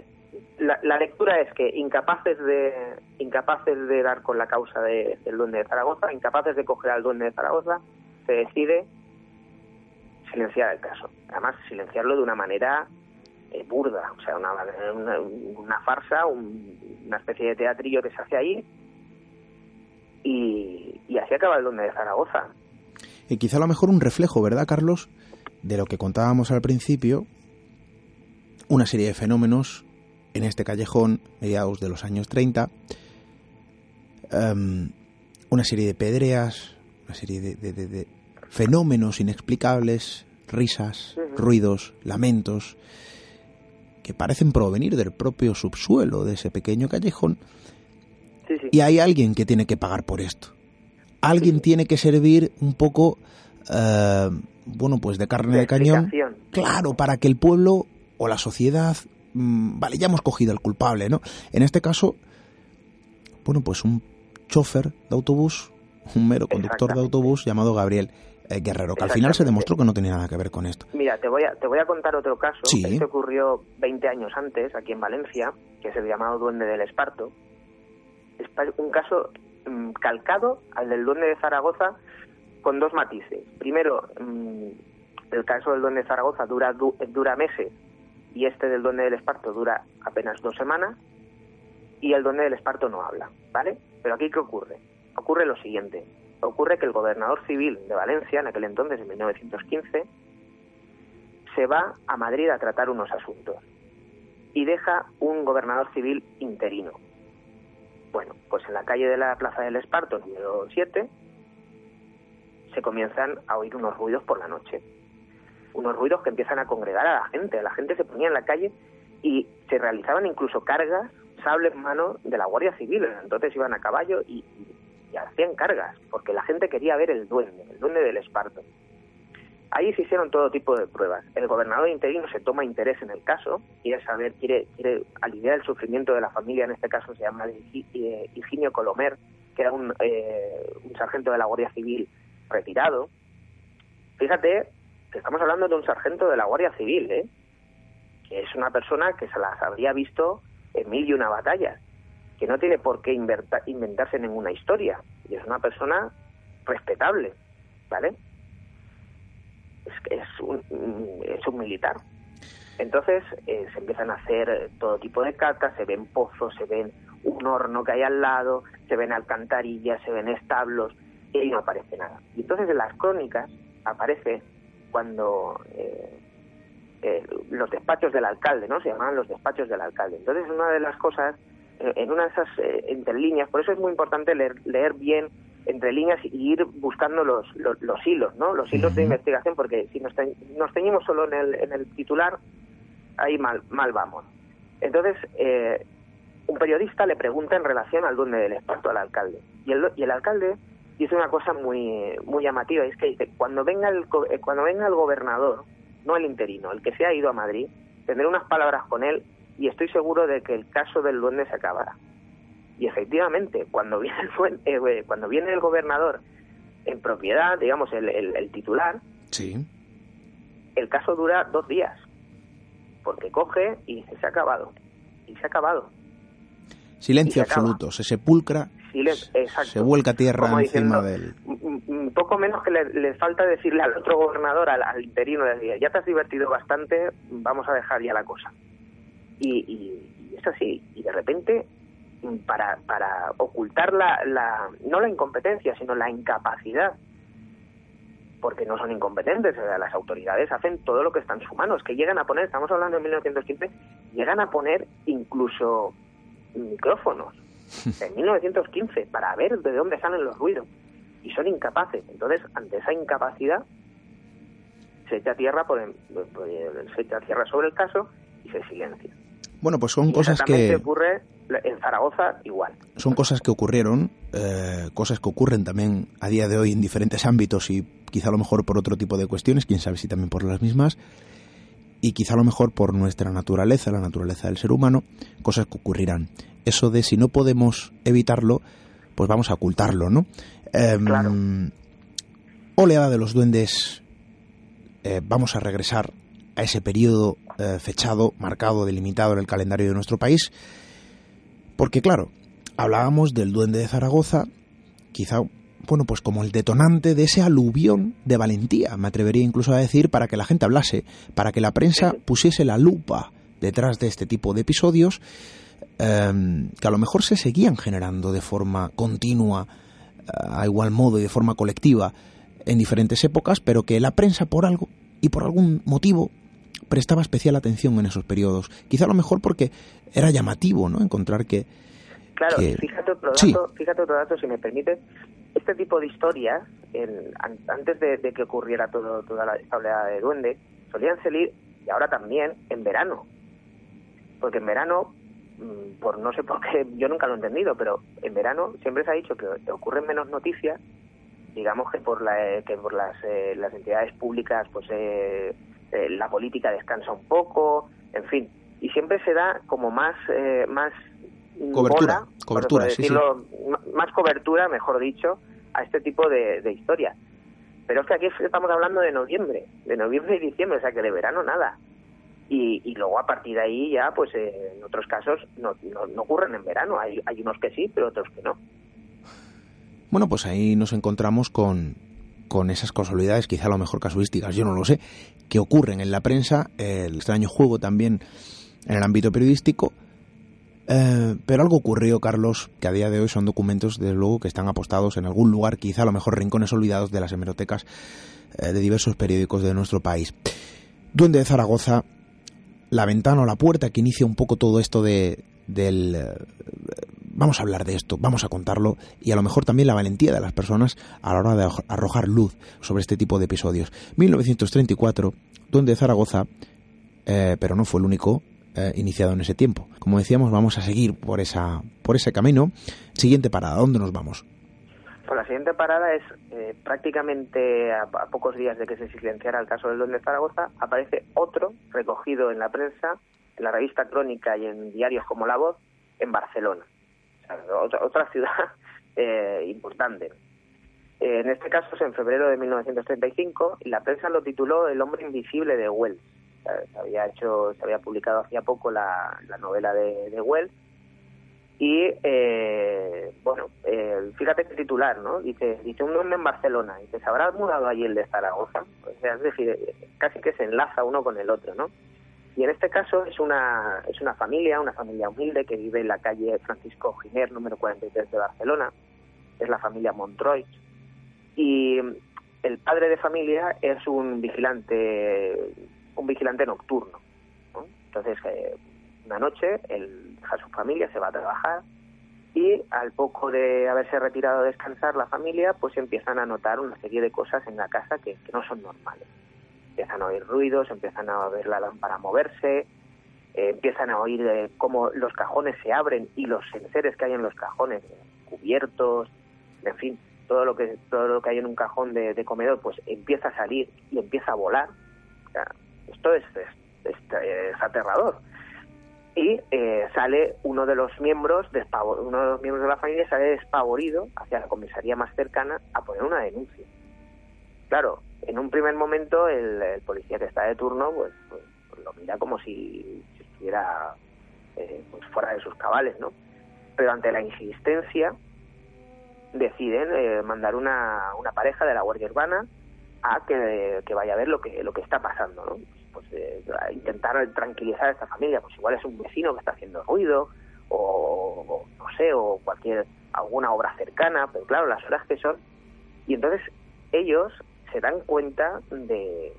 la, lectura es que incapaces de incapaces de dar con la causa del duende de Zaragoza, incapaces de coger al duende de Zaragoza, se decide silenciar el caso. Además, silenciarlo de una manera eh, burda, o sea, una, una, farsa, una especie de teatrillo que se hace ahí. Y, y así acaba el duende de Zaragoza. Y quizá a lo mejor un reflejo, ¿verdad, Carlos? De lo que contábamos al principio, una serie de fenómenos en este callejón, mediados de los años 30, em, una serie de pedreas, una serie de, fenómenos inexplicables, risas, ruidos, lamentos, que parecen provenir del propio subsuelo de ese pequeño callejón. Y hay alguien que tiene que pagar por esto. Alguien tiene que servir un poco, eh, bueno, pues de carne de cañón. Claro, para que el pueblo o la sociedad Mm, vale, ya hemos cogido al culpable, ¿no? En este caso, bueno, pues un chofer de autobús, un mero conductor de autobús llamado Gabriel Guerrero, que al final se demostró que no tenía nada que ver con esto. Mira, te voy a, te voy a contar otro caso que este ocurrió 20 años antes, aquí en Valencia, que es el llamado Duende del Esparto. Es un caso mm, calcado al del Duende de Zaragoza con dos matices. Primero, mm, el caso del Duende de Zaragoza dura, dura meses y este del Duende del Esparto dura apenas dos semanas y el Duende del Esparto no habla, ¿vale? Pero aquí, ¿qué ocurre? Ocurre lo siguiente. Ocurre que el gobernador civil de Valencia, en aquel entonces, en 1915, se va a Madrid a tratar unos asuntos y deja un gobernador civil interino. Bueno, pues en la calle de la Plaza del Esparto, número 7, se comienzan a oír unos ruidos por la noche unos ruidos que empiezan a congregar a la gente. La gente se ponía en la calle y se realizaban incluso cargas, sable en mano de la Guardia Civil. Entonces iban a caballo y, hacían cargas, porque la gente quería ver el duende, el duende del Esparto. Ahí se hicieron todo tipo de pruebas. El gobernador interino se toma interés en el caso, quiere saber, quiere, quiere aliviar el sufrimiento de la familia, en este caso se llama eh, Higinio Colomer, que era un, eh, un sargento de la Guardia Civil retirado. Fíjate estamos hablando de un sargento de la Guardia Civil, ¿eh? que es una persona que se las habría visto en mil y una batallas, que no tiene por qué inventarse ninguna historia, y es una persona respetable, ¿vale? Es, es, un, es un militar. Entonces eh, se empiezan a hacer todo tipo de catas, se ven pozos, se ven un horno que hay al lado, se ven alcantarillas, se ven establos, y ahí no aparece nada. Y entonces en las crónicas aparece cuando eh, eh, los despachos del alcalde, ¿no? Se llamaban los despachos del alcalde. Entonces, una de las cosas, en una de esas entre líneas, por eso es muy importante leer, leer bien entre líneas y ir buscando los, los, hilos, ¿no? Los hilos de investigación, porque si nos, nos teñimos solo en el, en el titular, ahí mal, mal vamos. Entonces, un periodista le pregunta en relación al duende del esparto al alcalde. Y el, y el alcalde dice una cosa muy muy llamativa, es que dice, cuando venga el eh, cuando venga el gobernador, no el interino, el que se ha ido a Madrid, tendré unas palabras con él y estoy seguro de que el caso del duende se acabará. Y efectivamente, cuando viene el, eh, cuando viene el gobernador en propiedad, digamos el, el, titular, sí. el caso dura dos días, porque coge y se ha acabado, y se ha acabado. Silencio absoluto, se sepulcra se vuelca tierra encima del... Poco menos que le, falta decirle al otro gobernador, al, interino, decir, ya te has divertido bastante, vamos a dejar ya la cosa. Y, es así, y de repente, para, para ocultar la, la, no la incompetencia, sino la incapacidad porque no son incompetentes, las autoridades hacen todo lo que está en su mano, es que llegan a poner, estamos hablando de 1915, llegan a poner incluso micrófonos <laughs> en 1915 para ver de dónde salen los ruidos y son incapaces. Entonces, ante esa incapacidad, se echa tierra, por se echa tierra sobre el caso y se silencia. Bueno, pues son cosas que ocurre en Zaragoza igual. Son cosas que ocurrieron, eh, cosas que ocurren también a día de hoy en diferentes ámbitos y quizá a lo mejor por otro tipo de cuestiones, quién sabe si también por las mismas. y quizá a lo mejor por nuestra naturaleza, la naturaleza del ser humano, cosas que ocurrirán. Eso de si no podemos evitarlo, pues vamos a ocultarlo, ¿no? Em, oleada de los duendes, eh, vamos a regresar a ese periodo eh, fechado, marcado, delimitado en el calendario de nuestro país, porque claro, hablábamos del duende de Zaragoza, quizá bueno, pues como el detonante de ese aluvión de valentía, me atrevería incluso a decir, para que la gente hablase, para que la prensa pusiese la lupa detrás de este tipo de episodios, em, que a lo mejor se seguían generando de forma continua, eh, a igual modo y de forma colectiva en diferentes épocas, pero que la prensa por algo y por algún motivo prestaba especial atención en esos periodos. Quizá a lo mejor porque era llamativo, ¿no? Encontrar que... Claro, fíjate otro dato, fíjate otro dato, si me permite este tipo de historias, antes de, que ocurriera todo, toda la, esta oleada de duende, solían salir, y ahora también, en verano. Porque en verano, mm, por no sé por qué, <laughs> yo nunca lo he entendido, pero en verano siempre se ha dicho que ocurren menos noticias, digamos que por, la, que por las, eh, las entidades públicas, pues eh, eh, la política descansa un poco, en fin. Y siempre se da como más, más cobertura, cobertura, más cobertura, mejor dicho, a este tipo de, historias. Pero es que aquí estamos hablando de noviembre, de noviembre y diciembre, o sea que de verano nada. Y, luego a partir de ahí ya, pues eh, en otros casos no, no, ocurren en verano. Hay, hay unos que sí, pero otros que no. Bueno, pues ahí nos encontramos con, con esas casualidades, quizá a lo mejor casuísticas, yo no lo sé, que ocurren en la prensa, el extraño juego también en el ámbito periodístico, eh, pero algo ocurrió, Carlos, que a día de hoy son documentos, desde luego, que están apostados en algún lugar, quizá a lo mejor rincones olvidados de las hemerotecas eh, de diversos periódicos de nuestro país. Duende de Zaragoza, la ventana o la puerta que inicia un poco todo esto de, del... Eh, vamos a hablar de esto, vamos a contarlo, y a lo mejor también la valentía de las personas a la hora de arrojar luz sobre este tipo de episodios. 1934, Duende de Zaragoza, pero no fue el único, eh, iniciado en ese tiempo. Como decíamos, vamos a seguir por, esa, por ese camino. Siguiente parada, ¿dónde nos vamos? Pues la siguiente parada es eh, prácticamente a, pocos días de que se silenciara el caso del Don de Zaragoza, aparece otro recogido en la prensa, en la revista Crónica y en diarios como La Voz, en Barcelona. Otra, ciudad <laughs> eh, importante. En este caso es en febrero de 1935 y la prensa lo tituló El hombre invisible de Wells se había hecho, se había publicado hacía poco la, novela de, de Wells y eh, bueno, eh, fíjate qué titular, ¿no? Dice, dice un hombre en Barcelona, dice, ¿se habrá mudado allí el de Zaragoza? O sea, es decir, casi que se enlaza uno con el otro, ¿no? Y en este caso es una, es una familia, una familia humilde que vive en la calle Francisco Giner, número 43 de Barcelona, es la familia Montroy. Y el padre de familia es un vigilante un vigilante nocturno. Entonces, eh, una noche, él deja a su familia, se va a trabajar y al poco de haberse retirado a descansar la familia, pues empiezan a notar una serie de cosas en la casa que, no son normales. Empiezan a oír ruidos, empiezan a ver la lámpara moverse, eh, empiezan a oír eh, cómo los cajones se abren y los enseres que hay en los cajones cubiertos, en fin, todo lo que todo lo que hay en un cajón de, comedor, pues empieza a salir y empieza a volar. O sea, esto es, es, aterrador. Y eh, sale uno de los miembros, uno de los miembros de la familia sale despavorido hacia la comisaría más cercana a poner una denuncia. Claro, en un primer momento el, policía que está de turno pues, pues, pues lo mira como si, estuviera eh, pues fuera de sus cabales, ¿no? Pero ante la insistencia deciden eh, mandar una, una pareja de la Guardia Urbana a que, vaya a ver lo que, lo que está pasando, ¿no? pues eh, intentar tranquilizar a esta familia, pues igual es un vecino que está haciendo ruido o, no sé, o cualquier alguna obra cercana, pero claro, las horas que son y entonces ellos se dan cuenta de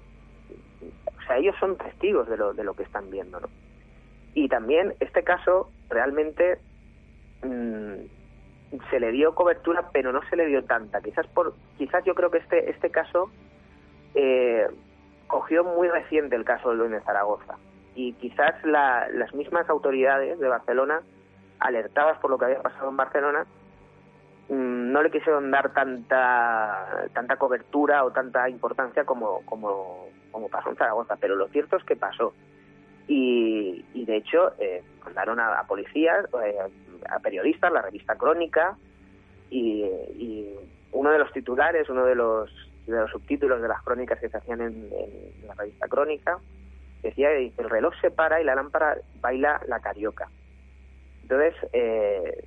o sea, ellos son testigos de lo de lo que están viendo, ¿no? Y también este caso realmente mm, se le dio cobertura, pero no se le dio tanta. Quizás por quizás yo creo que este este caso eh, cogió muy reciente el caso del Duende de Zaragoza y quizás las mismas autoridades de Barcelona, alertadas por lo que había pasado en Barcelona, no le quisieron dar tanta tanta cobertura o tanta importancia como como como pasó en Zaragoza, pero lo cierto es que pasó. Y, de hecho, eh, mandaron a, policías, eh, a periodistas, la revista Crónica, y, uno de los titulares, uno de los, de los subtítulos de las crónicas que se hacían en, la revista Crónica, decía el reloj se para y la lámpara baila la carioca. Entonces, eh,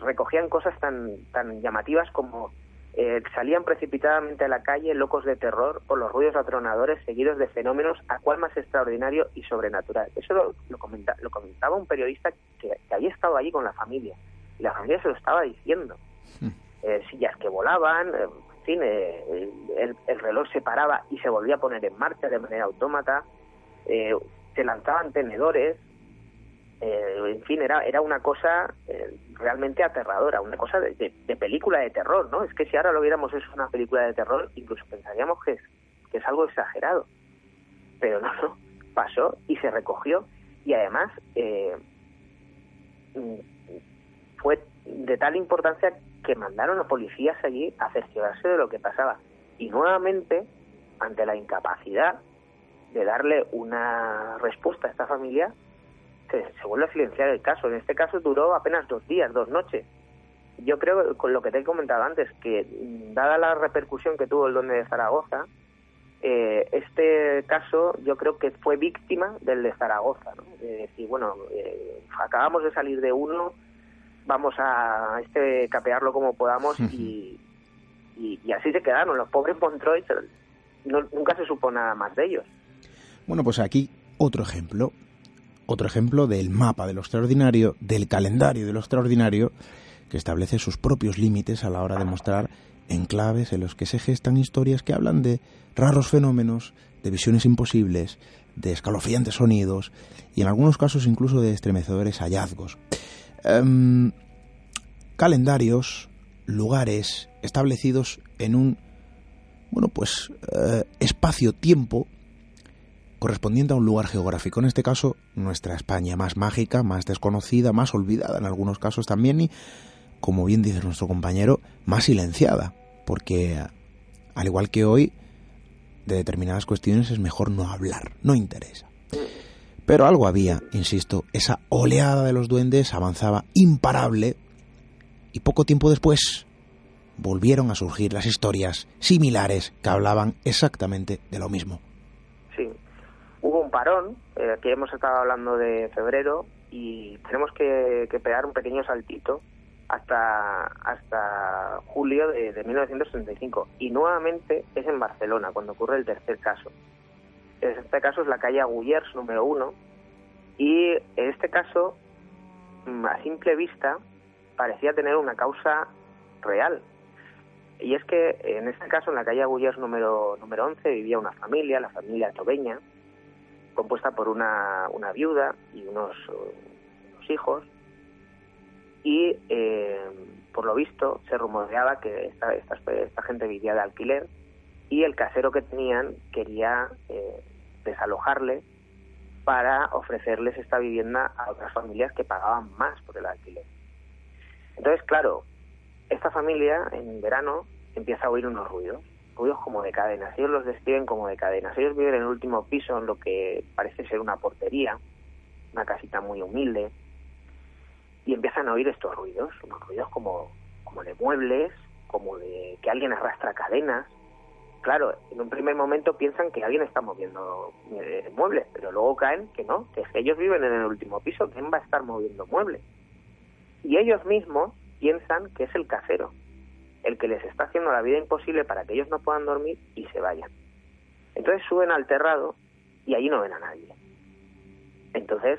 recogían cosas tan, tan llamativas como eh, salían precipitadamente a la calle locos de terror por los ruidos atronadores seguidos de fenómenos a cual más extraordinario y sobrenatural. Eso lo, lo, comentaba un periodista que, había estado allí con la familia y la familia se lo estaba diciendo. Hmm. Eh, sillas que volaban, eh, en fin, el, el, reloj se paraba y se volvía a poner en marcha de manera autómata, se lanzaban tenedores, eh, en fin, era, era una cosa eh, realmente aterradora, una cosa de, película de terror, ¿no? Es que si ahora lo viéramos eso una película de terror, incluso pensaríamos que es, que es algo exagerado. Pero no, no, pasó y se recogió. Y además eh, fue de tal importancia que mandaron a policías allí a cerciorarse de lo que pasaba. Y nuevamente, ante la incapacidad de darle una respuesta a esta familia, se, vuelve a silenciar el caso. En este caso duró apenas dos días, dos noches. Yo creo, con lo que te he comentado antes, que dada la repercusión que tuvo el Donde de Zaragoza, eh, este caso yo creo que fue víctima del de Zaragoza. ¿no? decir, bueno, eh, acabamos de salir de uno, vamos a este capearlo como podamos y, y, así se quedaron. Los pobres Montroy nunca se supo nada más de ellos. Bueno, pues aquí otro ejemplo otro ejemplo del mapa de lo extraordinario, del calendario de lo extraordinario, que establece sus propios límites a la hora de mostrar enclaves en los que se gestan historias que hablan de raros fenómenos, de visiones imposibles, de escalofriantes sonidos y en algunos casos incluso de estremecedores hallazgos. Em, calendarios, lugares establecidos en un bueno pues eh, espacio-tiempo correspondiente a un lugar geográfico, en este caso nuestra España, más mágica, más desconocida, más olvidada en algunos casos también y, como bien dice nuestro compañero, más silenciada, porque al igual que hoy, de determinadas cuestiones es mejor no hablar, no interesa. Pero algo había, insisto, esa oleada de los duendes avanzaba imparable y poco tiempo después volvieron a surgir las historias similares que hablaban exactamente de lo mismo hubo un parón, eh, que hemos estado hablando de febrero, y tenemos que, pegar un pequeño saltito hasta hasta julio de, 1935 y nuevamente es en Barcelona cuando ocurre el tercer caso. Este caso es la calle Agullers número uno. Y en este caso mm, a simple vista parecía tener una causa real. Y es que en este caso en la calle Agullers número número 11 vivía una familia, la familia Tobeña compuesta por una, una viuda y unos, hijos y eh, por lo visto se rumoreaba que esta, esta, gente vivía de alquiler y el casero que tenían quería eh, desalojarle para ofrecerles esta vivienda a otras familias que pagaban más por el alquiler. Entonces, claro, esta familia en verano empieza a oír unos ruidos ruidos como de cadenas. Ellos los describen como de cadenas. Ellos viven en el último piso, en lo que parece ser una portería, una casita muy humilde, y empiezan a oír estos ruidos, unos ruidos como, como de muebles, como de que alguien arrastra cadenas. Claro, en un primer momento piensan que alguien está moviendo eh, muebles, pero luego caen que no, que ellos viven en el último piso, ¿quién va a estar moviendo muebles? Y ellos mismos piensan que es el casero, el que les está haciendo la vida imposible para que ellos no puedan dormir y se vayan. Entonces suben al terrado y allí no ven a nadie. Entonces,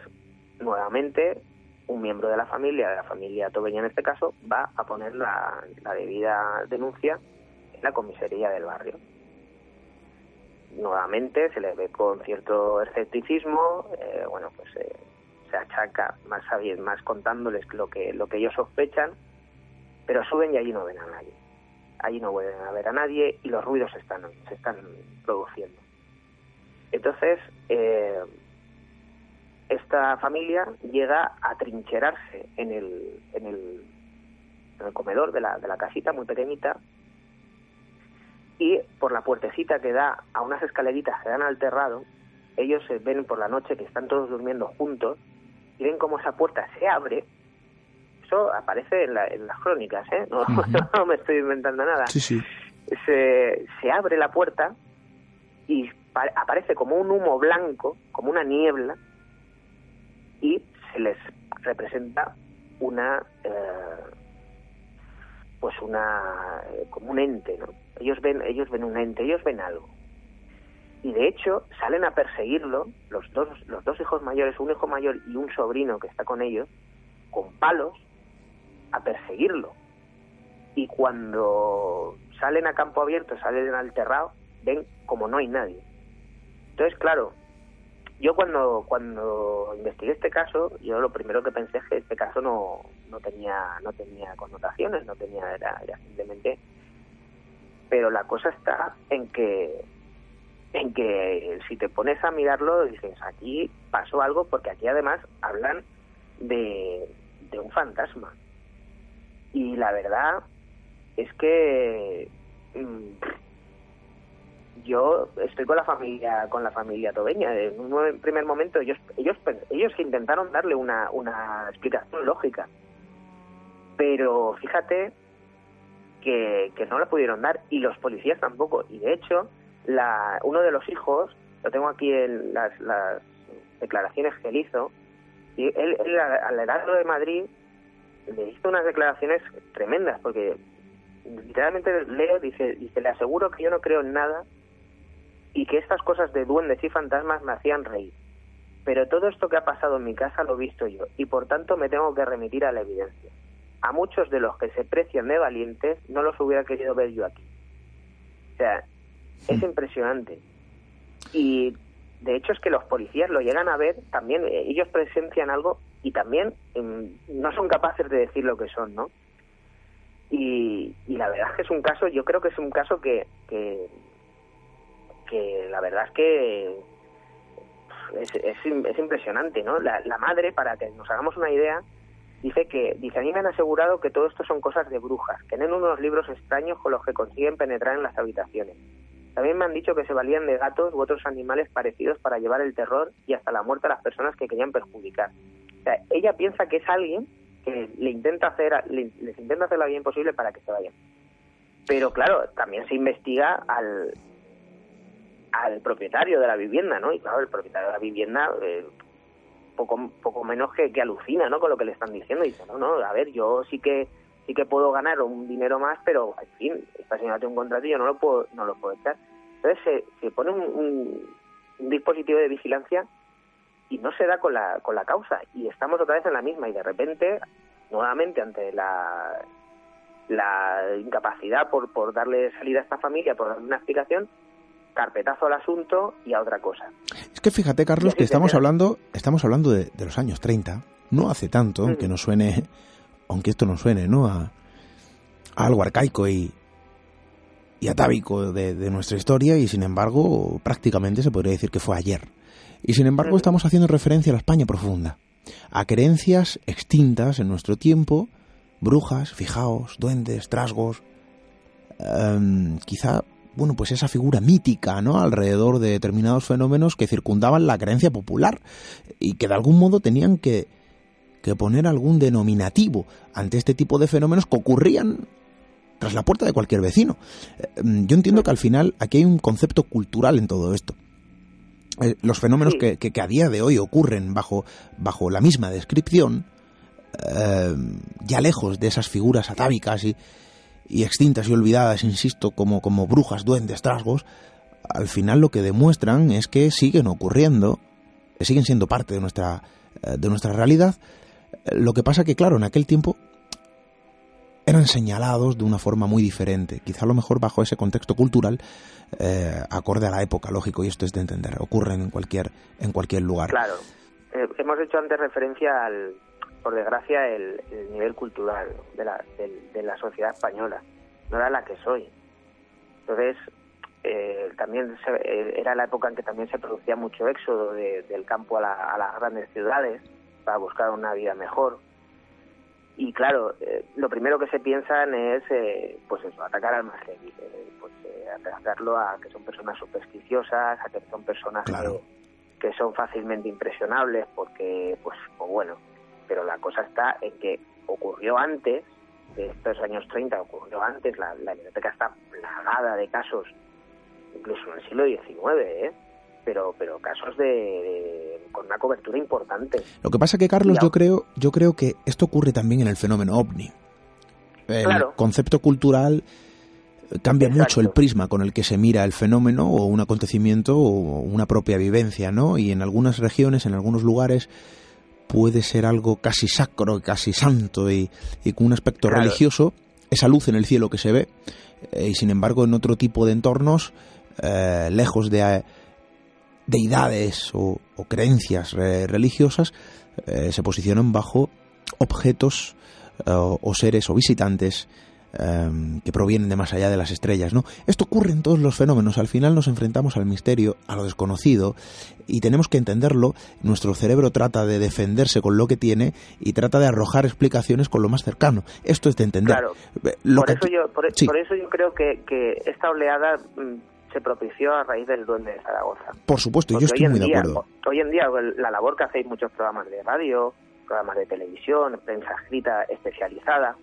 nuevamente, un miembro de la familia, de la familia Tobeña en este caso, va a poner la, debida denuncia en la comisaría del barrio. Nuevamente se les ve con cierto escepticismo, eh, bueno, pues eh, se achaca más, más contándoles lo que, lo que ellos sospechan, pero suben y allí no ven a nadie allí no vuelven a ver a nadie y los ruidos están, se están produciendo. Entonces, eh, esta familia llega a trincherarse en el, en el, en el comedor de la, de la casita muy pequeñita y por la puertecita que da a unas escaleritas que dan al terrado, ellos se ven por la noche que están todos durmiendo juntos y ven cómo esa puerta se abre. Eso aparece en, las crónicas, ¿eh? No, <laughs> no, me estoy inventando nada. Sí, sí. Se, se abre la puerta y aparece como un humo blanco, como una niebla, y se les representa una eh, pues una eh, como un ente no ellos ven ellos ven un ente ellos ven algo y de hecho salen a perseguirlo los dos los dos hijos mayores un hijo mayor y un sobrino que está con ellos con palos a perseguirlo. Y cuando salen a campo abierto salen al terrado ven como no hay nadie. Entonces claro yo cuando cuando investigué este caso yo lo primero que pensé es que este caso no, no tenía no tenía connotaciones no tenía era, simplemente pero la cosa está en que en que si te pones a mirarlo dices aquí pasó algo porque aquí además hablan de, de un fantasma y la verdad es que mm, yo estoy con la familia con la familia tobeña. En un primer momento ellos ellos ellos intentaron darle una, una explicación lógica. Pero fíjate que, que no la pudieron dar y los policías tampoco. Y de hecho la uno de los hijos lo tengo aquí en las, las declaraciones que él hizo y él, él al Heraldo de Madrid le hizo unas declaraciones tremendas porque literalmente leo dice dice le aseguro que yo no creo en nada y que estas cosas de duendes y fantasmas me hacían reír. Pero todo esto que ha pasado en mi casa lo he visto yo y por tanto me tengo que remitir a la evidencia. A muchos de los que se precian de valientes no los hubiera querido ver yo aquí. O sea, es impresionante. Y de hecho es que los policías lo llegan a ver, también eh, ellos presencian algo y también em, no son capaces de decir lo que son, ¿no? Y, y, la verdad es que es un caso, yo creo que es un caso que, que la verdad es que es, es, impresionante, ¿no? La, madre, para que nos hagamos una idea, dice que dice a mí me han asegurado que todo esto son cosas de brujas, que tienen unos libros extraños con los que consiguen penetrar en las habitaciones. También me han dicho que se valían de gatos u otros animales parecidos para llevar el terror y hasta la muerte a las personas que querían perjudicar. Sea, ella piensa que es alguien que le intenta hacer, les intenta hacer la bien posible para que se vayan. Pero claro, también se investiga al, al propietario de la vivienda, ¿no? Y claro, el propietario de la vivienda eh, poco poco menos que, que alucina, ¿no? Con lo que le están diciendo. Y dice, no, no, a ver, yo sí que sí que puedo ganar un dinero más, pero en fin, esta señora tiene un contrato y yo no lo puedo no lo puedo echar. Entonces se, se pone un, un, dispositivo de vigilancia y no se da con la con la causa y estamos otra vez en la misma y de repente nuevamente ante la la incapacidad por, por darle salida a esta familia, por darle una explicación, carpetazo al asunto y a otra cosa. Es que fíjate, Carlos, que estamos hablando, estamos hablando de, los años 30, no hace tanto, aunque mm. nos suene, aunque esto nos suene, ¿no? A, algo arcaico y, y atávico de, nuestra historia y sin embargo prácticamente se podría decir que fue ayer. Y sin embargo estamos haciendo referencia a la España profunda, a creencias extintas en nuestro tiempo, brujas, fijaos, duendes, trasgos, em, quizá bueno, pues esa figura mítica, ¿no? Alrededor de determinados fenómenos que circundaban la creencia popular y que de algún modo tenían que, que poner algún denominativo ante este tipo de fenómenos que ocurrían tras la puerta de cualquier vecino. Eh, yo entiendo que al final aquí hay un concepto cultural en todo esto. Eh, los fenómenos que, que, a día de hoy ocurren bajo, bajo la misma descripción, eh, ya lejos de esas figuras atávicas y, y extintas y olvidadas, insisto, como, como brujas, duendes, trasgos, al final lo que demuestran es que siguen ocurriendo, que siguen siendo parte de nuestra, eh, de nuestra realidad. Lo que pasa que, claro, en aquel tiempo eran señalados de una forma muy diferente, quizá a lo mejor bajo ese contexto cultural, eh, acorde a la época, lógico, y esto es de entender, ocurren en cualquier, en cualquier lugar. Claro, eh, hemos hecho antes referencia al, por desgracia, el, nivel cultural de la, de, la sociedad española. No era la que soy. Entonces, eh, también eh, era la época en que también se producía mucho éxodo del campo a, las grandes ciudades para buscar una vida mejor. Y claro, eh, lo primero que se piensan es, pues eso, atacar al más débil, pues tratarlo a que son personas supersticiosas, a que son personas que, son fácilmente impresionables, porque, pues, pues, bueno, pero la cosa está en que ocurrió antes, de estos años 30, ocurrió antes, la, la biblioteca está plagada de casos, incluso en el siglo XIX, ¿eh? Pero pero casos de, con una cobertura importante. Lo que pasa que Carlos, yo creo yo creo que esto ocurre también en el fenómeno ovni. El concepto cultural cambia mucho el prisma con el que se mira el fenómeno o un acontecimiento o una propia vivencia, ¿no? Y en algunas regiones, en algunos lugares puede ser algo casi sacro, casi santo y, con un aspecto religioso, esa luz en el cielo que se ve, eh, y sin embargo en otro tipo de entornos, eh, lejos de deidades o, creencias religiosas, eh, se posicionan bajo objetos o seres o visitantes Em, que provienen de más allá de las estrellas, ¿no? Esto ocurre en todos los fenómenos. Al final nos enfrentamos al misterio, a lo desconocido, y tenemos que entenderlo. Nuestro cerebro trata de defenderse con lo que tiene y trata de arrojar explicaciones con lo más cercano. Esto es de entender. Claro. por, eso yo, por, eso yo creo que, esta oleada mm, se propició a raíz del duende de Zaragoza. Por supuesto, yo estoy muy de acuerdo. Hoy en día la labor que hacéis muchos programas de radio, programas de televisión, prensa escrita especializada,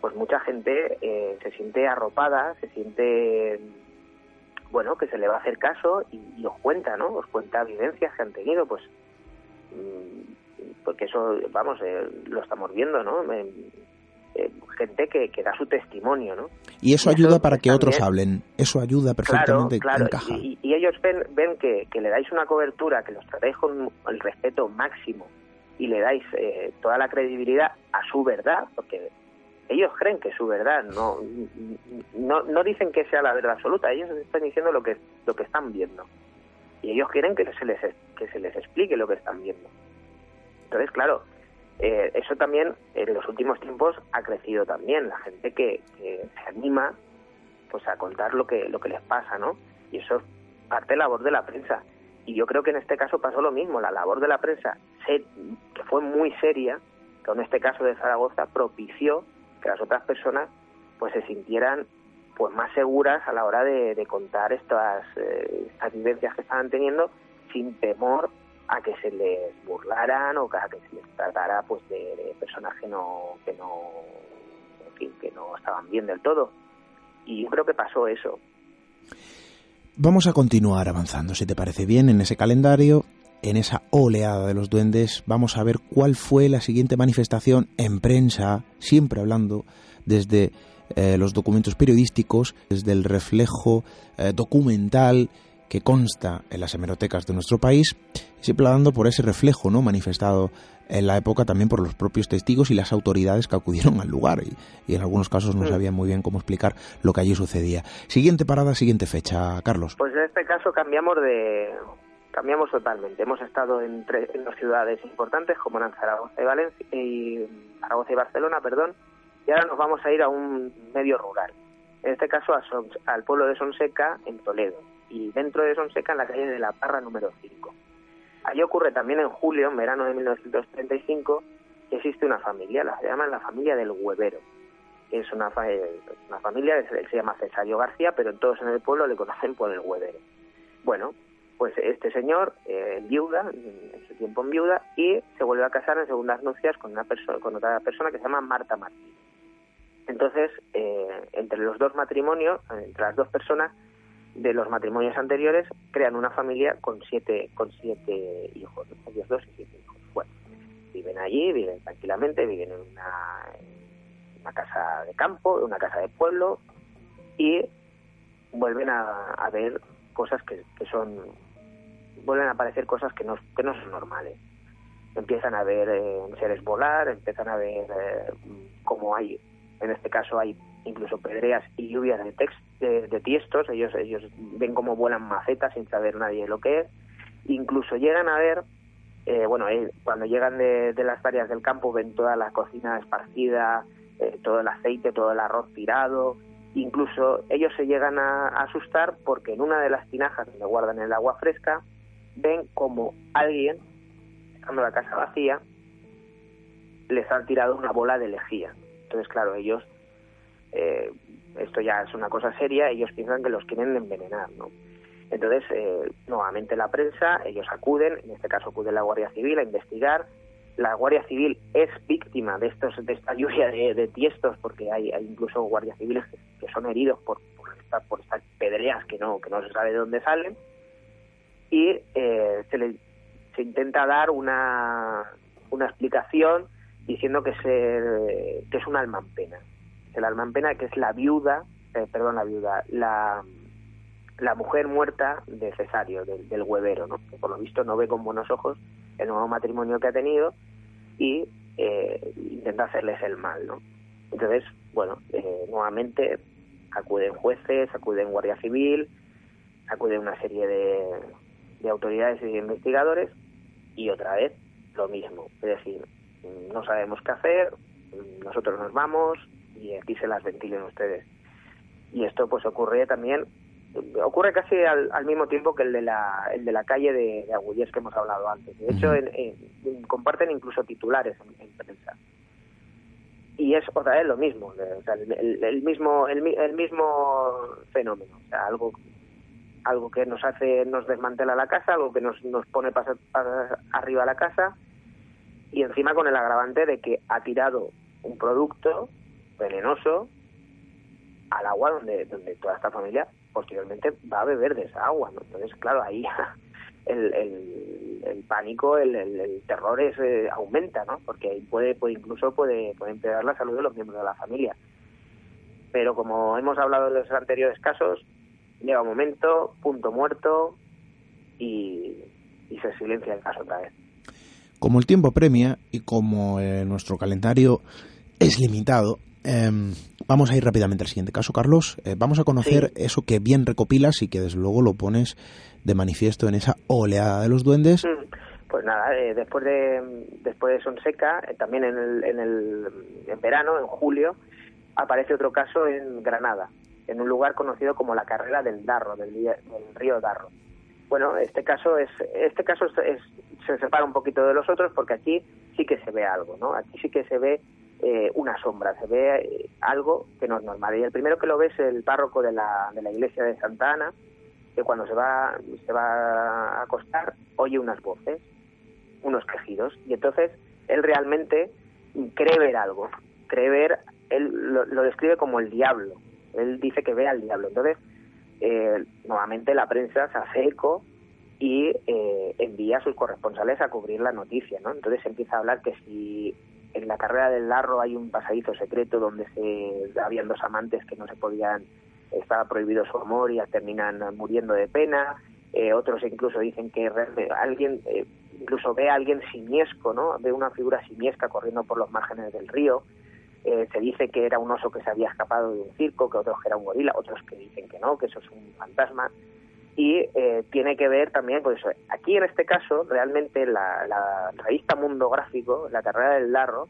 pues mucha gente eh, se siente arropada, se siente, bueno, que se le va a hacer caso y, os cuenta, ¿no? Os cuenta vivencias que han tenido, pues, mm, porque eso, vamos, eh, lo estamos viendo, ¿no? Eh, gente que, que, da su testimonio, ¿no? Y eso ayuda para que otros hablen, eso ayuda perfectamente, claro, claro. Y, y, ellos ven, ven que, que, le dais una cobertura, que los tratáis con el respeto máximo y le dais toda la credibilidad a su verdad, porque ellos creen que es su verdad, no, no, no dicen que sea la verdad absoluta, ellos están diciendo lo que, lo que están viendo. Y ellos quieren que se les, que se les explique lo que están viendo. Entonces, claro, eh, eso también en los últimos tiempos ha crecido también, la gente que, que, se anima pues a contar lo que, lo que les pasa, ¿no? Y eso es parte de la labor de la prensa. Y yo creo que en este caso pasó lo mismo, la labor de la prensa, que fue muy seria, que en este caso de Zaragoza propició que las otras personas pues se sintieran pues más seguras a la hora de, contar estas, eh, estas vivencias que estaban teniendo sin temor a que se les burlaran o a que se les tratara pues de, personas que no que no que no estaban bien del todo. Y yo creo que pasó eso. Vamos a continuar avanzando, si te parece bien, en ese calendario en esa oleada de los duendes, vamos a ver cuál fue la siguiente manifestación en prensa, siempre hablando desde eh, los documentos periodísticos, desde el reflejo eh, documental que consta en las hemerotecas de nuestro país, siempre hablando por ese reflejo no manifestado en la época también por los propios testigos y las autoridades que acudieron al lugar y, en algunos casos no sabían muy bien cómo explicar lo que allí sucedía. Siguiente parada, siguiente fecha, Carlos. Pues en este caso cambiamos de, cambiamos totalmente. Hemos estado en, tres, en dos ciudades importantes como eran Zaragoza y, Valencia, y Zaragoza y Barcelona, perdón, y ahora nos vamos a ir a un medio rural. En este caso al pueblo de Sonseca, en Toledo, y dentro de Sonseca, en la calle de la Parra número 5. Allí ocurre también en julio, en verano de 1935, que existe una familia, la se llama la familia del Huevero. Es una, una familia que se, llama Cesario García, pero todos en el pueblo le conocen por el Huevero. Bueno, pues este señor, eh, viuda, en su tiempo en viuda, y se vuelve a casar en segundas nupcias con, una persona, con otra persona que se llama Marta Martín. Entonces, eh, entre los dos matrimonios, entre las dos personas de los matrimonios anteriores, crean una familia con siete, con siete hijos, ellos dos y siete hijos. Bueno, viven allí, viven tranquilamente, viven en una, casa de campo, en una casa de pueblo, y vuelven a, a ver cosas que, que son vuelven a aparecer cosas que no, que no son normales. Empiezan a ver eh, seres volar, empiezan a ver eh, cómo hay, en este caso hay incluso pedreas y lluvias de, de, tiestos, ellos, ellos ven cómo vuelan macetas sin saber nadie lo que es, incluso llegan a ver, eh, bueno, cuando llegan de, de, las áreas del campo ven toda la cocina esparcida, todo el aceite, todo el arroz tirado, incluso ellos se llegan a, asustar porque en una de las tinajas donde guardan el agua fresca, ven como alguien, estando la casa vacía, les han tirado una bola de lejía. Entonces, claro, ellos, eh, esto ya es una cosa seria, ellos piensan que los quieren envenenar, ¿no? Entonces, eh, nuevamente la prensa, ellos acuden, en este caso acude la Guardia Civil a investigar. La Guardia Civil es víctima de estos de esta lluvia de, tiestos, porque hay, hay, incluso guardias civiles que, son heridos por, por, por estas pedreas que no, que no se sabe de dónde salen. Y eh, se le se intenta dar una, una explicación diciendo que, se, que es un alma en pena. El alma en pena que es la viuda, eh, perdón, la viuda, la, la mujer muerta de Cesario, del, huevero, ¿no? que por lo visto no ve con buenos ojos el nuevo matrimonio que ha tenido y eh, intenta hacerles el mal. ¿no? Entonces, bueno, eh, nuevamente acuden jueces, acuden Guardia Civil, acuden una serie de, de autoridades y de investigadores y otra vez lo mismo. Es decir, no sabemos qué hacer, nosotros nos vamos y aquí se las ventilen ustedes. Y esto pues ocurre también, ocurre casi al, mismo tiempo que el de la, el de la calle de, de que hemos hablado antes. De hecho, comparten incluso titulares en, prensa. Y es otra vez lo mismo, el, mismo el, el mismo fenómeno, o sea, algo algo que nos hace, nos desmantela la casa, algo que nos, nos pone para, arriba la casa y encima con el agravante de que ha tirado un producto venenoso al agua donde, donde toda esta familia posteriormente va a beber de esa agua. ¿no? Entonces, claro, ahí <laughs> el, el, pánico, el, el, terror es, eh, aumenta, ¿no? porque ahí puede, puede incluso puede, puede empeorar la salud de los miembros de la familia. Pero como hemos hablado en los anteriores casos, llega un momento, punto muerto y, se silencia el caso otra vez. Como el tiempo premia y como eh, nuestro calendario es limitado, em, vamos a ir rápidamente al siguiente caso, Carlos. Eh, vamos a conocer eso que bien recopilas y que desde luego lo pones de manifiesto en esa oleada de los duendes. Mm, pues nada, eh, después de después de Sonseca, también en el, en el en verano, en julio, aparece otro caso en Granada, en un lugar conocido como la carrera del Darro, del, río Darro. Bueno, este caso es este caso es, se separa un poquito de los otros porque aquí sí que se ve algo, ¿no? Aquí sí que se ve eh, una sombra, se ve eh, algo que no es normal. Y el primero que lo ve es el párroco de la, de la iglesia de Santa Ana, que cuando se va se va a acostar oye unas voces, unos quejidos y entonces él realmente cree ver algo, cree ver, él lo describe como el diablo, él dice que ve al diablo. Entonces, eh, nuevamente la prensa se hace eco y eh, envía a sus corresponsales a cubrir la noticia, ¿no? Entonces empieza a hablar que si en la carrera del Larro hay un pasadizo secreto donde se habían dos amantes que no se podían, estaba prohibido su amor y terminan muriendo de pena, eh, otros incluso dicen que alguien incluso ve a alguien simiesco, ¿no? Ve una figura simiesca corriendo por los márgenes del río. Eh, se dice que era un oso que se había escapado de un circo, que otros que era un gorila, otros que dicen que no, que eso es un fantasma. Y eh, tiene que ver también con eso. Aquí en este caso, realmente la, revista Mundo Gráfico, la carrera del Larro,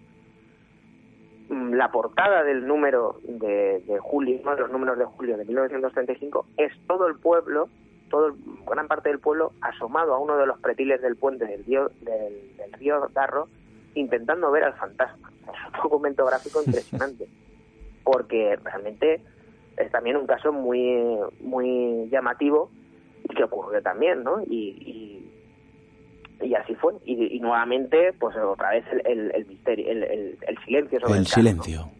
mm, la portada del número de, julio, uno de los números de julio de 1935, es todo el pueblo, todo gran parte del pueblo asomado a uno de los pretiles del puente del río, del, del río Darro, intentando ver al fantasma <laughs> es un documento gráfico impresionante, porque realmente es también un caso muy muy llamativo que ocurrió también, ¿no? Y, y, así fue. Y, nuevamente, pues otra vez el, el, misterio, el, el, silencio sobre el, silencio.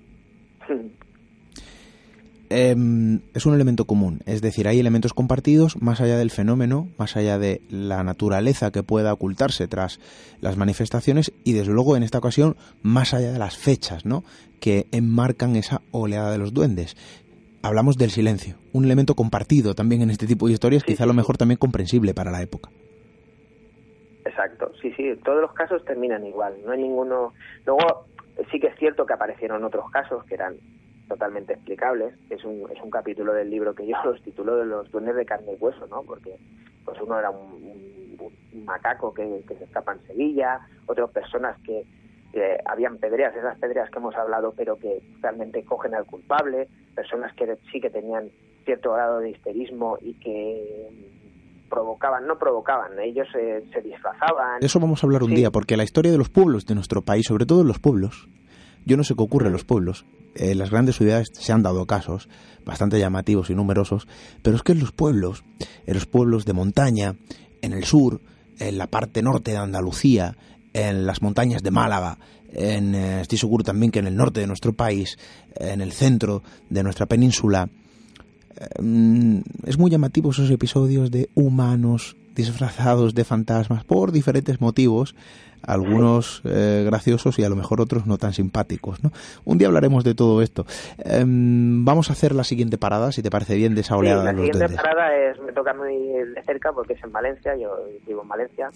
Em, es un elemento común, es decir, hay elementos compartidos más allá del fenómeno, más allá de la naturaleza que pueda ocultarse tras las manifestaciones y desde luego en esta ocasión más allá de las fechas, ¿no? que enmarcan esa oleada de los duendes. Hablamos del silencio, un elemento compartido también en este tipo de historias, quizá a lo mejor también comprensible para la época. Exacto, sí, sí, todos los casos terminan igual, no hay ninguno. Luego sí que es cierto que aparecieron otros casos que eran totalmente explicables. Es un, es un capítulo del libro que yo <laughs> los titulo de los duendes de carne y hueso, ¿no? Porque pues uno era un, macaco que, se escapa en Sevilla, otras personas que habían pedreas, esas pedreas que hemos hablado, pero que realmente cogen al culpable, personas que sí que tenían cierto grado de histerismo y que provocaban, no provocaban, ellos se disfrazaban. eso vamos a hablar un día, porque la historia de los pueblos de nuestro país, sobre todo en los pueblos, Yo no sé qué ocurre en los pueblos. En las grandes ciudades se han dado casos bastante llamativos y numerosos, pero es que en los pueblos, en los pueblos de montaña, en el sur, en la parte norte de Andalucía, en las montañas de Málaga, en, eh, estoy seguro también que en el norte de nuestro país, en el centro de nuestra península, mm, es muy llamativo esos episodios de humanos disfrazados de fantasmas por diferentes motivos, algunos eh, graciosos y a lo mejor otros no tan simpáticos. ¿no? Un día hablaremos de todo esto. Em, vamos a hacer la siguiente parada, si te parece bien, de esa oleada la de los siguiente duendes. parada es, me toca muy de cerca porque es en Valencia, yo vivo en Valencia,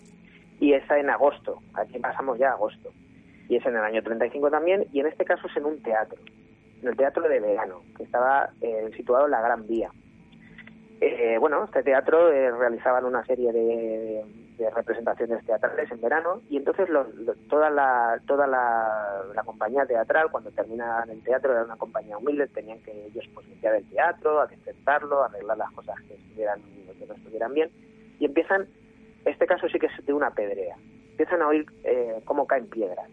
y es en agosto, aquí pasamos ya a agosto. Y es en el año 35 también, y en este caso es en un teatro, en el teatro de verano, que estaba eh, situado en la Gran Vía. Eh, bueno, este teatro eh, realizaban una serie de, de representaciones teatrales en verano y entonces toda la toda la, compañía teatral cuando terminaban el teatro era una compañía humilde tenían que ellos pues el teatro adecentarlo arreglar las cosas que estuvieran que no estuvieran bien y empiezan este caso sí que es de una pedrea empiezan a oír eh, cómo caen piedras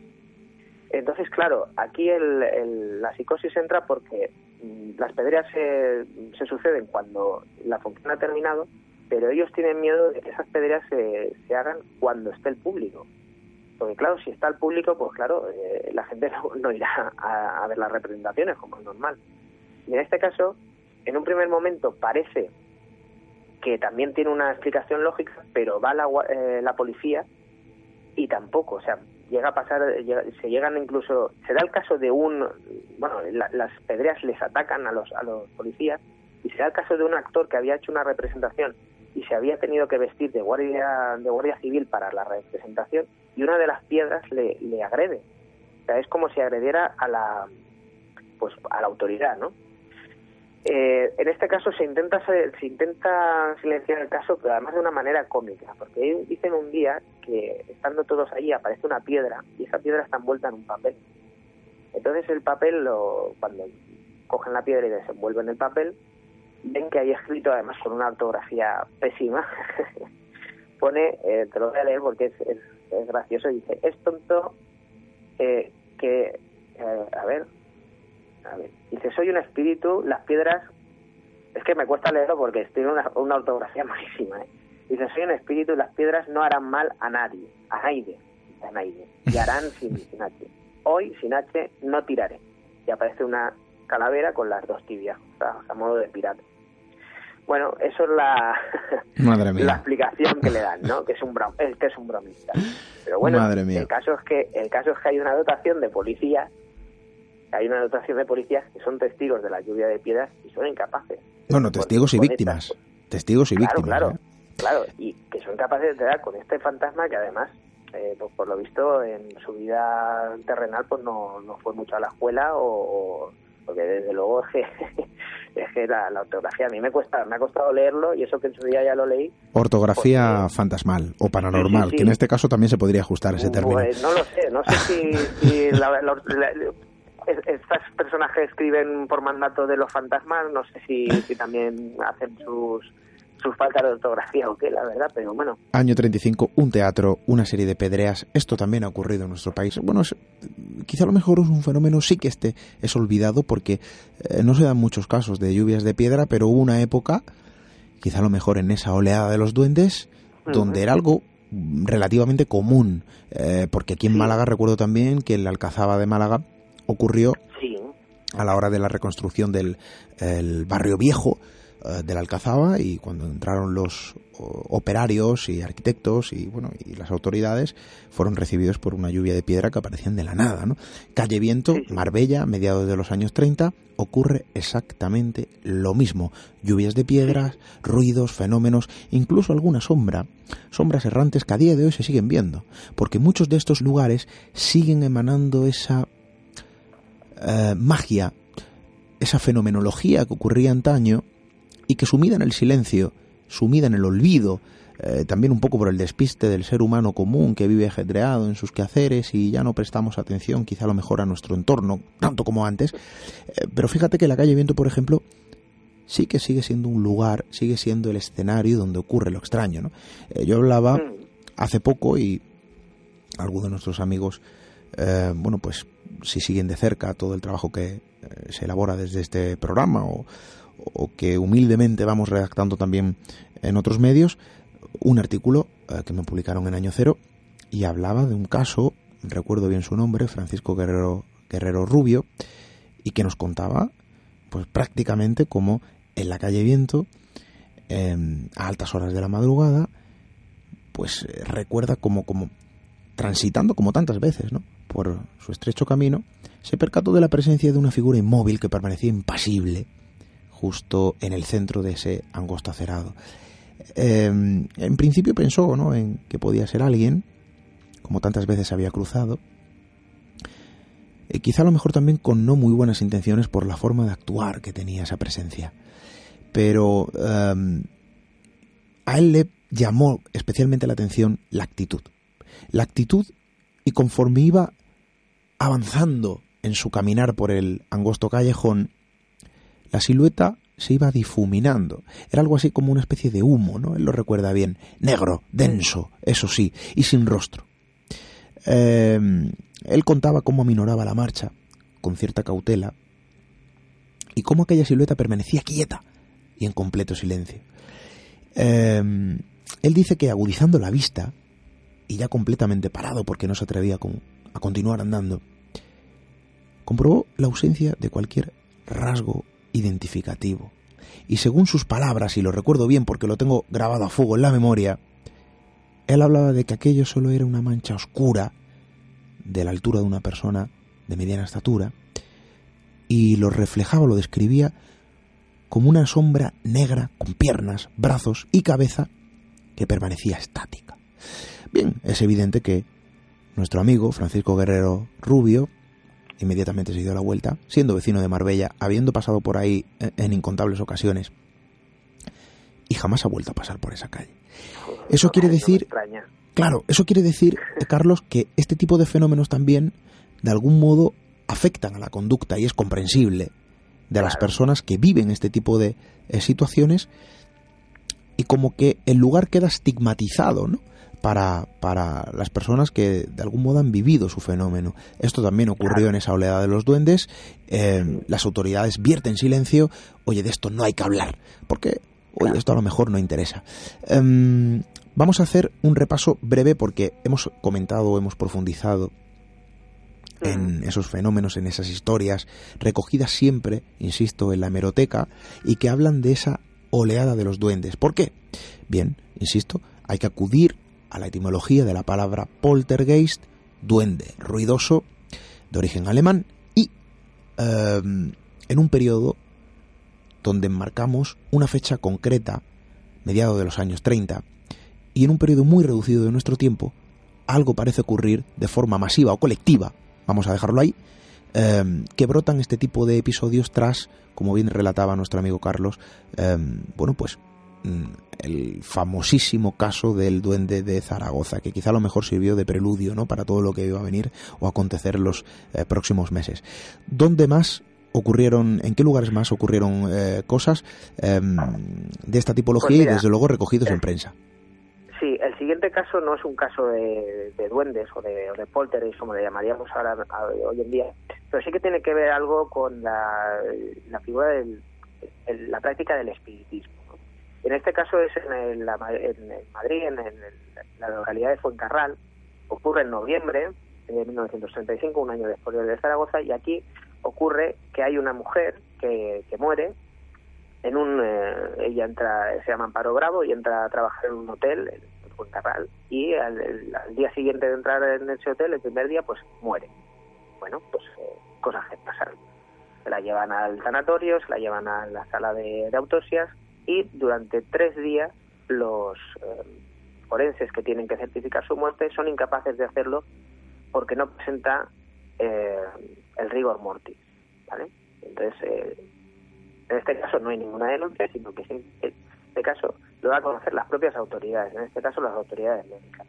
entonces, claro, aquí el, el- la psicosis entra porque mm, las pedreas se, se suceden cuando la función ha terminado, pero ellos tienen miedo de que esas pedreas se, se hagan cuando esté el público. Porque claro, si está el público, pues claro, eh, la gente <laughs> no, no irá a, a ver las representaciones como es normal. Y en este caso, en un primer momento parece que también tiene una explicación lógica, pero va la, eh, la policía y tampoco, o sea, llega a pasar, llega- se llegan incluso, se da el caso de un, bueno, la- las pedreas les atacan a los, a los policías y se da el caso de un actor que había hecho una representación y se había tenido que vestir de guardia, de guardia civil para la representación y una de las piedras le, le agrede. O sea, es como si agrediera a la, pues, a la autoridad, ¿no? Eh, en este caso se intenta se, intenta silenciar el caso, pero además de una manera cómica, porque dicen un día que estando todos allí aparece una piedra y esa piedra está envuelta en un papel. Entonces el papel, lo, cuando cogen la piedra y desenvuelven el papel, ven que hay escrito, además con una ortografía pésima, <laughs> pone, eh, te lo voy a leer porque es, es, es gracioso, dice, es tonto eh, que, eh, a ver, a ver, dice, soy un espíritu, las piedras, es que me cuesta leerlo porque tiene una, una ortografía <laughs> malísima, ¿eh? Dice, soy un espíritu y las piedras no harán mal a nadie, a nadie, a nadie, y harán <laughs> sin, sin H. Hoy, sin H, no tiraré. Y aparece una calavera con las dos tibias, o sea, a modo de pirata. Bueno, eso es la, <laughs> Madre la explicación que le dan, ¿no? Que es un brom, que es un bromista. Pero bueno, Madre mía. el caso es que el caso es que hay una dotación de policías, hay una dotación de policías que son testigos de la lluvia de piedras y son incapaces. Bueno, Con- testigos y víctimas. estas- Testigos y Claro, víctimas. claro, ¿eh? claro, y que son capaces de dar con este fantasma que además, eh, pues por lo visto, en su vida terrenal, pues no, no fue mucho a la escuela o, porque desde luego es que, <laughs> es que la, la ortografía a mí me cuesta, me ha costado leerlo y eso que en su día ya lo leí, Ortografía Porque- fantasmal o paranormal, Sí, sí, sí. que en este caso también se podría ajustar ese término. Pues no lo sé, no sé si, la- la- es- estas personas que escriben por mandato de los fantasmas, no sé si, si también hacen sus, sus faltas de ortografía o qué, la verdad, pero bueno. Año 35, un teatro, una serie de pedreas. Esto también ha ocurrido en nuestro país. Bueno, es- quizá a lo mejor es un fenómeno, sí que este es olvidado porque eh, no se dan muchos casos de lluvias de piedra, pero hubo una época, quizá a lo mejor en esa oleada de los duendes, donde era algo mm, relativamente común. Eh, porque aquí en. Málaga recuerdo también que en la Alcazaba de Málaga ocurrió Sí, a la hora de la reconstrucción del el barrio viejo eh, de la Alcazaba y cuando entraron los operarios y arquitectos y bueno y las autoridades fueron recibidos por una lluvia de piedra que aparecían de la nada, ¿no? Calle Viento, sí. Marbella, mediados de los años 30, ocurre exactamente lo mismo. Lluvias de piedras, ruidos, fenómenos, incluso alguna sombra, sombras errantes que a día de hoy se siguen viendo, porque muchos de estos lugares siguen emanando esa eh, magia, esa fenomenología que ocurría antaño y que sumida en el silencio, sumida en el olvido, eh, también un poco por el despiste del ser humano común que vive ajetreado en sus quehaceres y ya no prestamos atención quizá a lo mejor a nuestro entorno, tanto como antes. Eh, pero fíjate que la calle Viento, por ejemplo, sí que sigue siendo un lugar, sigue siendo el escenario donde ocurre lo extraño. ¿no? Eh, yo hablaba Mm, hace poco y algunos de nuestros amigos, bueno, pues si siguen de cerca todo el trabajo que eh, se elabora desde este programa o, que humildemente vamos redactando también en otros medios, un artículo eh, que me publicaron en Año Cero y hablaba de un caso, recuerdo bien su nombre, Francisco Guerrero, Guerrero Rubio, y que nos contaba pues prácticamente como en la calle Viento, em, a altas horas de la madrugada, pues eh, recuerda como, como transitando como tantas veces, ¿no? Por su estrecho camino, se percató de la presencia de una figura inmóvil que permanecía impasible justo en el centro de ese angosto acerado. Em, en principio pensó ¿no? en que podía ser alguien, como tantas veces había cruzado, y quizá a lo mejor también con no muy buenas intenciones por la forma de actuar que tenía esa presencia. Pero em, a él le llamó especialmente la atención la actitud. La actitud y conforme iba avanzando en su caminar por el angosto callejón, la silueta se iba difuminando. Era algo así como una especie de humo, ¿no? Él lo recuerda bien. Negro, denso, eso sí, y sin rostro. Eh, él contaba cómo aminoraba la marcha, con cierta cautela, y cómo aquella silueta permanecía quieta y en completo silencio. Eh, él dice que agudizando la vista, y ya completamente parado porque no se atrevía a continuar andando, comprobó la ausencia de cualquier rasgo identificativo. Y según sus palabras, y lo recuerdo bien porque lo tengo grabado a fuego en la memoria, él hablaba de que aquello solo era una mancha oscura de la altura de una persona de mediana estatura, y lo reflejaba, lo describía como una sombra negra con piernas, brazos y cabeza que permanecía estática. Bien, es evidente que nuestro amigo Francisco Guerrero Rubio inmediatamente se dio la vuelta, siendo vecino de Marbella, habiendo pasado por ahí en incontables ocasiones, y jamás ha vuelto a pasar por esa calle. Eso quiere decir, claro, eso quiere decir, eh, Carlos, que este tipo de fenómenos también, de algún modo, afectan a la conducta y es comprensible de las personas que viven este tipo de eh, situaciones y como que el lugar queda estigmatizado, ¿no? Para, para las personas que de algún modo han vivido su fenómeno. Esto también ocurrió en esa oleada de los duendes. Eh, las autoridades vierten silencio. Oye, de esto no hay que hablar. Porque, oye, esto a lo mejor no interesa. Em, vamos a hacer un repaso breve porque hemos comentado, hemos profundizado en esos fenómenos, en esas historias, recogidas siempre, insisto, en la hemeroteca, y que hablan de esa oleada de los duendes. ¿Por qué? Bien, insisto, hay que acudir a la etimología de la palabra poltergeist, duende ruidoso, de origen alemán, y em, en un periodo donde marcamos una fecha concreta, mediados de los años 30, y en un periodo muy reducido de nuestro tiempo, algo parece ocurrir de forma masiva o colectiva, vamos a dejarlo ahí, em, que brotan este tipo de episodios tras, como bien relataba nuestro amigo Carlos, em, bueno, pues mm, el famosísimo caso del duende de Zaragoza, que quizá a lo mejor sirvió de preludio ¿no? para todo lo que iba a venir o acontecer en los eh, próximos meses. ¿Dónde más ocurrieron, en qué lugares más ocurrieron eh, cosas em, de esta tipología pues y desde luego recogidos en prensa? Sí, el siguiente caso no es un caso de, duendes o de, o de poltergeist, como le llamaríamos ahora hoy en día, pero sí que tiene que ver algo con la, la figura de la práctica del espiritismo. En este caso es en, Madrid, en, la localidad de Fuencarral, ocurre en noviembre de 1935, un año después de Zaragoza, y aquí ocurre que hay una mujer que, muere en un eh, ella entra se llama Amparo Bravo y entra a trabajar en un hotel en Fuencarral y al, día siguiente de entrar en ese hotel el primer día pues muere. Bueno pues eh, cosas que pasan. Se la llevan al sanatorio se la llevan a la sala de autopsias y durante tres días los eh, forenses que tienen que certificar su muerte son incapaces de hacerlo porque no presenta eh, el rigor mortis. ¿vale? Entonces, eh, en este caso no hay ninguna denuncia, sino que en este caso lo van a conocer las propias autoridades, en este caso las autoridades médicas.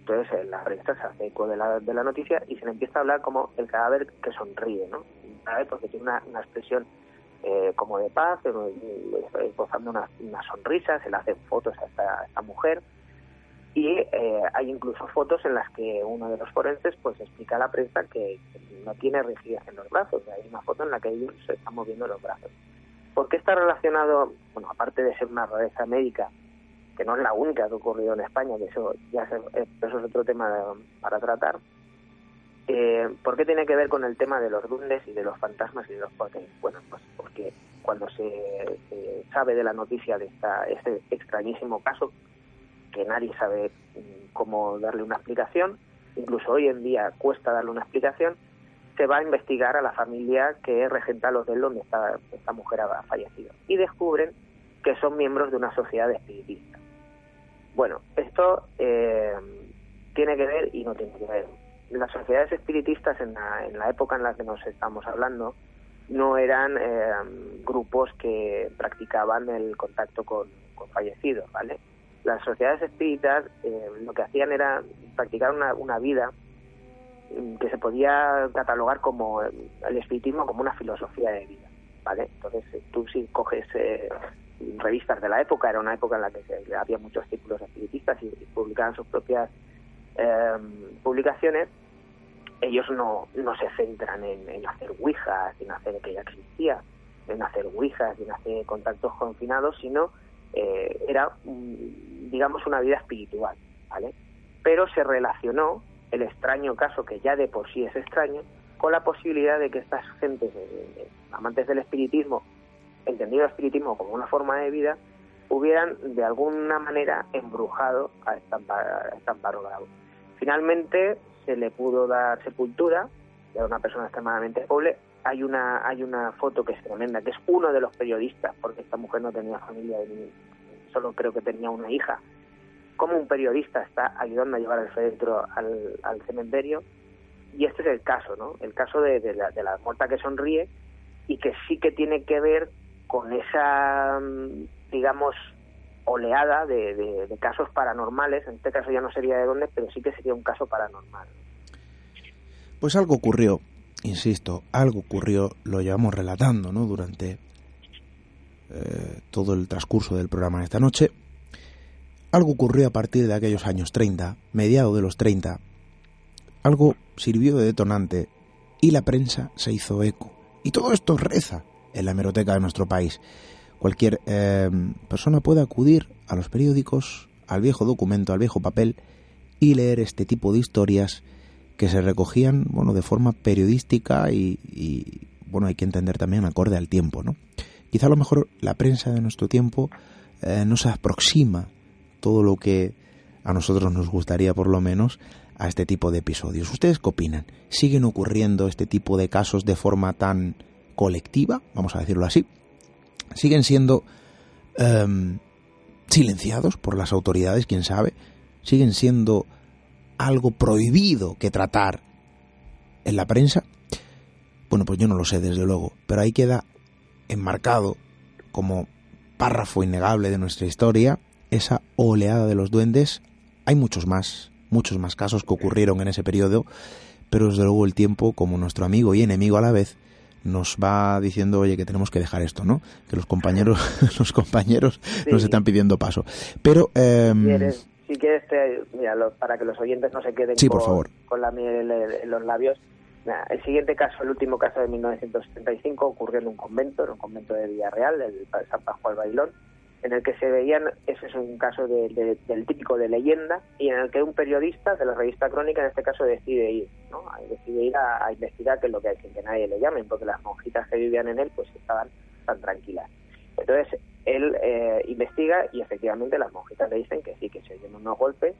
Entonces, la prensa se hace eco de la, de la noticia y se le empieza a hablar como el cadáver que sonríe, ¿no? Porque tiene una, una expresión eh, como de paz, esposando una, una, sonrisa, se le hacen fotos a esta, mujer y eh, hay incluso fotos en las que uno de los forenses pues explica a la prensa que, no tiene rigidez en los brazos. Hay una foto en la que ellos se están moviendo los brazos. ¿Por qué está relacionado, bueno, aparte de ser una rareza médica, que no es la única que ha ocurrido en España, que eso ya eh, eso es otro tema para tratar, eh, ¿por qué tiene que ver con el tema de los duendes y de los fantasmas y de los poderes? Bueno, pues porque cuando se, sabe de la noticia de esta, este extrañísimo caso, que nadie sabe mm, cómo darle una explicación, incluso hoy en día cuesta darle una explicación, se va a investigar a la familia que regenta los del donde esta, esta mujer ha fallecido y descubren que son miembros de una sociedad espiritista. Bueno, esto eh, tiene que ver y no tiene que ver. Las sociedades espiritistas en la, en la época en la que nos estamos hablando no eran eh, grupos que practicaban el contacto con, fallecidos, ¿vale? las sociedades espíritas eh, lo que hacían era practicar una, una vida mm, que se podía catalogar como el espiritismo como una filosofía de vida, ¿vale? Entonces, eh, tú si coges eh, revistas de la época, era una época en la que había muchos círculos espiritistas y, publicaban sus propias em, publicaciones, ellos no, no se centran en, hacer ouijas, en hacer que ya existía, en hacer ouijas, en hacer contactos confinados, sino eh, era, digamos, una vida espiritual, ¿vale? Pero se relacionó el extraño caso, que ya de por sí es extraño, con la posibilidad de que estas gentes, eh, amantes del espiritismo, entendido el espiritismo como una forma de vida, hubieran de alguna manera embrujado a Estamparo Bravo. Finalmente se le pudo dar sepultura, era una persona extremadamente pobre, hay una hay una foto que es tremenda, que es uno de los periodistas, porque esta mujer no tenía familia, solo creo que tenía una hija, como un periodista está ayudando a llevar el féretro al, al cementerio, y este es el caso, ¿no? El caso de, la, de la muerta que sonríe y que sí que tiene que ver con esa, digamos, oleada de, de, casos paranormales, en este caso ya no sería de dónde, pero sí que sería un caso paranormal. Pues algo ocurrió insisto, algo ocurrió, lo llevamos relatando ¿no? durante eh, todo el transcurso del programa de esta noche. Algo ocurrió a partir de aquellos años 30, mediados de los 30. Algo sirvió de detonante y la prensa se hizo eco. Y todo esto reza en la hemeroteca de nuestro país. Cualquier eh, persona puede acudir a los periódicos, al viejo documento, al viejo papel y leer este tipo de historias que se recogían bueno de forma periodística y, bueno hay que entender también acorde al tiempo no quizá a lo mejor la prensa de nuestro tiempo eh, no se aproxima todo lo que a nosotros nos gustaría por lo menos a este tipo de episodios. Ustedes qué opinan siguen ocurriendo este tipo de casos de forma tan colectiva vamos a decirlo así siguen siendo em, silenciados por las autoridades quién sabe siguen siendo algo prohibido que tratar en la prensa? Bueno, pues yo no lo sé, desde luego, pero ahí queda enmarcado como párrafo innegable de nuestra historia esa oleada de los duendes. Hay muchos más, muchos más casos que ocurrieron en ese periodo, pero desde luego el tiempo, como nuestro amigo y enemigo a la vez, nos va diciendo, oye, que tenemos que dejar esto, ¿no? Que los compañeros, <laughs> los compañeros nos están pidiendo paso. Pero eh, si quieres, mira, para que los oyentes no se queden con, la miel en los labios, el siguiente caso, el último caso de 1975, ocurrió en un convento, en un convento de Villarreal, el San Pascual Bailón, en el que se veían, ese es un caso del típico de leyenda, y en el que un periodista de la revista Crónica, en este caso, decide ir, ¿no? decide ir a, investigar qué es lo que hay, que nadie le llamen, porque las monjitas que vivían en él, pues estaban tan tranquilas. Entonces, él eh, investiga y efectivamente las monjitas le dicen que sí, que se oyen unos golpes,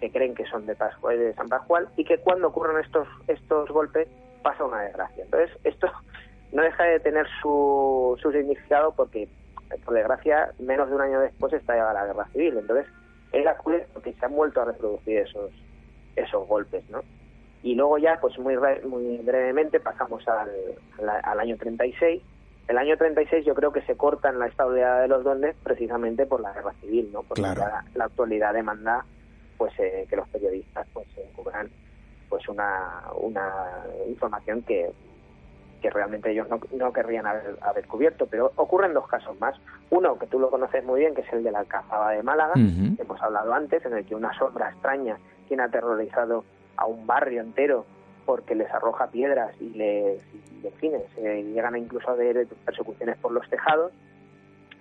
que creen que son de de San Pascual y que cuando ocurren estos estos golpes pasa una desgracia. Entonces, esto <laughs> no deja de tener su, su significado porque, por desgracia, menos de un año después estalla la guerra civil. Entonces, él acude porque se han vuelto a reproducir esos esos golpes, ¿no? Y luego ya, pues muy, muy brevemente, pasamos al, al año 36 el año 36 yo creo que se corta en la estabilidad de los duendes precisamente por la guerra civil, ¿no? Porque la, actualidad demanda pues eh, que los periodistas pues cubran pues una, una información que que realmente ellos no, no querrían haber, haber, cubierto, pero ocurren dos casos más. Uno que tú lo conoces muy bien, que es el de la Alcazaba de Málaga, que hemos hablado antes, en el que una sombra extraña tiene aterrorizado a un barrio entero porque les arroja piedras y les, y, llegan a incluso a haber persecuciones por los tejados.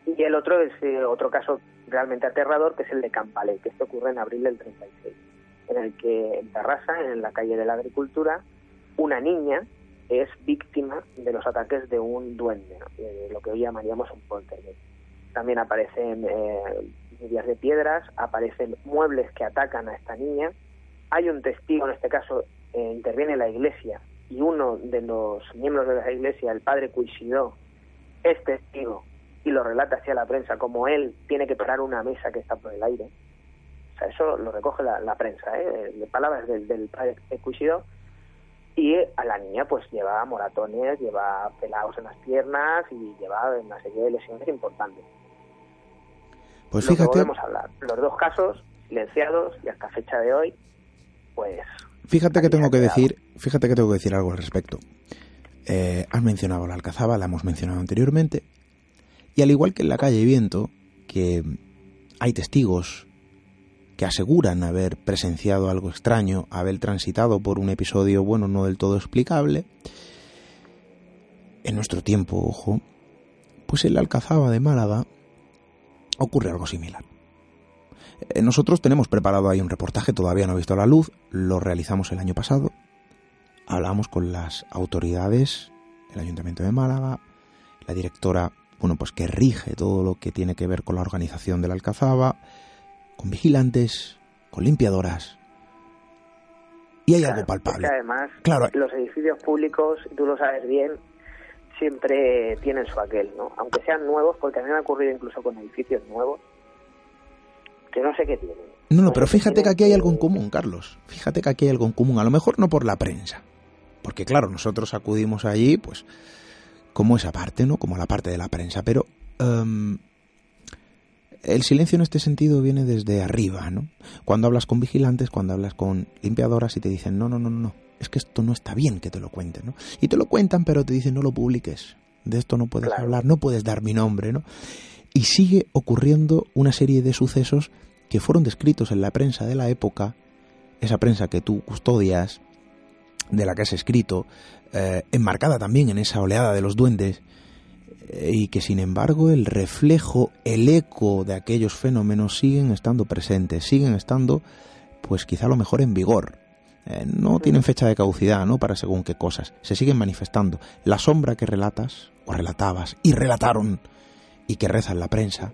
Y el otro es eh, otro caso realmente aterrador, que es el de Campale, que esto ocurre en abril del 36, en el que en Tarrasa, en la calle de la Agricultura, una niña es víctima de los ataques de un duende, de lo que hoy llamaríamos un poltergeist. También aparecen eh, de piedras, aparecen muebles que atacan a esta niña. Hay un testigo, en este caso eh, interviene la iglesia y uno de los miembros de la iglesia, el padre Cuisidó, es testigo y lo relata hacia la prensa como él tiene que parar una mesa que está por el aire. Eso lo recoge la, prensa, ¿eh? de palabras del, del padre Cuisidó. Y a la niña pues lleva moratones, lleva pelados en las piernas y lleva una serie de lesiones importantes. Pues fíjate. Lo hablar. Los dos casos silenciados y hasta fecha de hoy, pues Fíjate que tengo que decir, fíjate que tengo que decir algo al respecto. Eh, has mencionado la Alcazaba, la hemos mencionado anteriormente, y al igual que en la calle Viento, que hay testigos que aseguran haber presenciado algo extraño, haber transitado por un episodio, bueno, no del todo explicable, en nuestro tiempo, ojo, pues en la Alcazaba de Málaga ocurre algo similar. Eh, nosotros tenemos preparado ahí un reportaje, todavía no ha visto la luz, lo realizamos el año pasado. Hablamos con las autoridades, el Ayuntamiento de Málaga, la directora, bueno, pues que rige todo lo que tiene que ver con la organización de la Alcazaba, con vigilantes, con limpiadoras. Y hay algo palpable. además, claro. los edificios públicos, tú lo sabes bien, siempre tienen su aquel, ¿no? Aunque sean nuevos, porque a mí me ha ocurrido incluso con edificios nuevos, que no sé qué tienen. No, no, pero fíjate que aquí hay algo en común, Carlos. Fíjate que aquí hay algo en común. A lo mejor no por la prensa. Porque claro, nosotros acudimos allí, pues, como esa parte, ¿no? Como la parte de la prensa. Pero em, el silencio en este sentido viene desde arriba, ¿no? Cuando hablas con vigilantes, cuando hablas con limpiadoras y te dicen, no, no, no, no, es que esto no está bien que te lo cuenten, ¿no? Y te lo cuentan, pero te dicen, no lo publiques. De esto no puedes hablar, no puedes dar mi nombre, ¿no? Y sigue ocurriendo una serie de sucesos que fueron descritos en la prensa de la época, esa prensa que tú custodias, de la que has escrito, eh, enmarcada también en esa oleada de los duendes, y que sin embargo el reflejo, el eco de aquellos fenómenos siguen estando presentes, siguen estando, pues quizá a lo mejor en vigor. Eh, no tienen fecha de caducidad, ¿no? Para según qué cosas. Se siguen manifestando. La sombra que relatas, o relatabas, y relataron, y que reza en la prensa,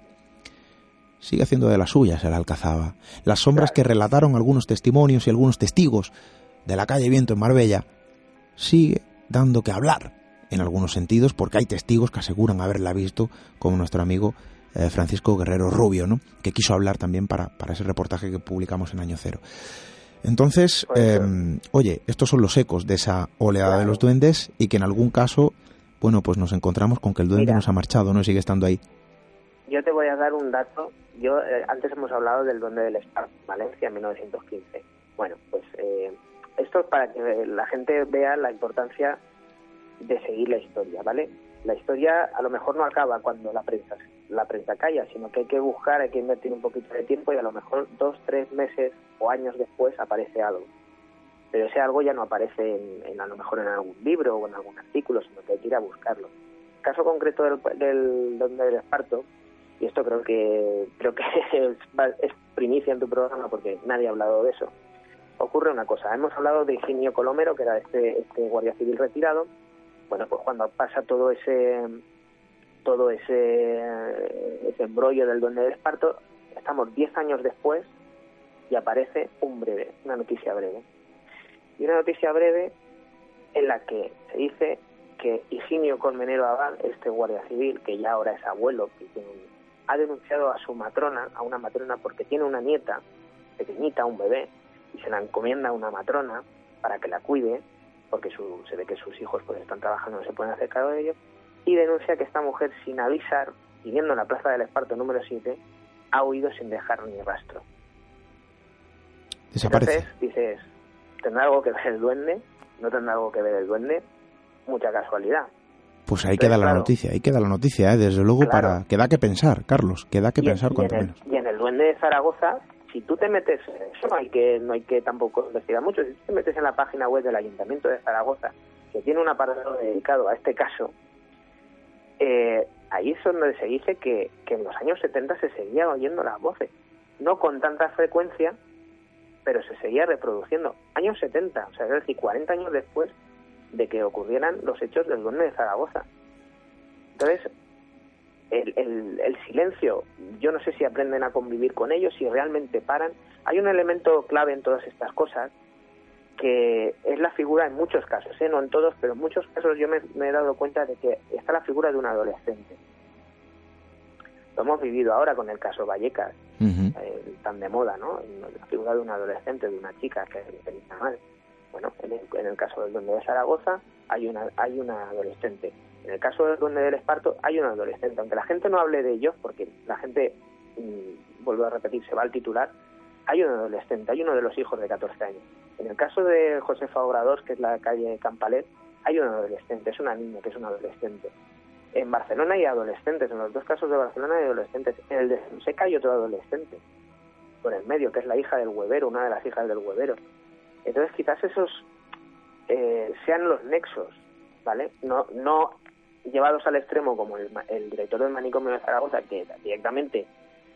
sigue haciendo de las suyas el Alcazaba. Las sombras que relataron algunos testimonios y algunos testigos de la calle Viento en Marbella sigue dando que hablar en algunos sentidos porque hay testigos que aseguran haberla visto, como nuestro amigo eh, Francisco Guerrero Rubio, ¿no? que quiso hablar también para, para ese reportaje que publicamos en Año Cero. Entonces, em, oye, estos son los ecos de esa oleada de los duendes y que en algún caso, bueno, pues nos encontramos con que el duende nos ha marchado, ¿no? sigue estando ahí. Yo te voy a dar un dato yo eh, antes hemos hablado del Duende del Spark, Valencia, en 1915. Bueno, pues eh, esto es para que la gente vea la importancia de seguir la historia, ¿vale? La historia a lo mejor no acaba cuando la prensa la prensa calla, sino que hay que buscar, hay que invertir un poquito de tiempo y a lo mejor dos, tres meses o años después aparece algo. Pero ese algo ya no aparece en, a lo mejor en algún libro o en algún artículo, sino que hay que ir a buscarlo. Caso concreto del, del del Esparto y esto creo que creo que <laughs> es, primicia en tu programa porque nadie ha hablado de eso. Ocurre una cosa, hemos hablado de Ingenio Colomero, que era este, este guardia civil retirado. Bueno, pues cuando pasa todo ese todo ese, ese embrollo del duende de Esparto, estamos 10 años después y aparece un breve, una noticia breve. Y una noticia breve en la que se dice que Higinio Colmenero Abad, este guardia civil, que ya ahora es abuelo, que ha denunciado a su matrona, a una matrona, porque tiene una nieta pequeñita, un bebé, y se la encomienda a una matrona para que la cuide, porque su, se ve que sus hijos pues están trabajando, no se pueden hacer cargo de ellos, y denuncia que esta mujer, sin avisar, viviendo en la Plaza del Esparto número 7, ha huido sin dejar ni rastro. Desaparece. Entonces dices, ¿tendrá algo que ver el duende? ¿No tendrá algo que ver el duende? mucha casualidad. Pues ahí queda la noticia, ahí queda la noticia, ¿eh? desde luego para que da que pensar, Carlos, que da que pensar cuanto menos. Y en el Duende de Zaragoza, si tú te metes, eso no hay que no hay que tampoco investigar mucho, si tú te metes en la página web del Ayuntamiento de Zaragoza, que tiene un apartado dedicado a este caso, eh, ahí es donde se dice que, que en los años 70 se seguían oyendo las voces, no con tanta frecuencia, pero se seguía reproduciendo. Años 70, o sea, es decir, 40 años después de que ocurrieran los hechos del duende de Zaragoza. Entonces, el, el, silencio, yo no sé si aprenden a convivir con ellos, si realmente paran. Hay un elemento clave en todas estas cosas, que es la figura en muchos casos, ¿eh? no en todos, pero en muchos casos yo me, he dado cuenta de que está la figura de un adolescente. Lo hemos vivido ahora con el caso Vallecas, eh, tan de moda, ¿no? La figura de un adolescente, de una chica que, que mal. Bueno, en el, caso del Duende de Zaragoza hay una, hay una adolescente. En el caso del Duende del Esparto hay una adolescente. Aunque la gente no hable de ellos, porque la gente, mm, vuelvo a repetir, se va al titular, hay un adolescente, hay uno de los hijos de 14 años. En el caso de Josefa Obrador, que es la calle Campalet, hay un adolescente, es una niña que es un adolescente. En Barcelona hay adolescentes, en los dos casos de Barcelona hay adolescentes. En el de Fonseca hay otro adolescente, por el medio, que es la hija del huevero, una de las hijas del huevero. Entonces quizás esos eh, sean los nexos, ¿vale? No, no llevados al extremo como el, director del manicomio de Zaragoza, que directamente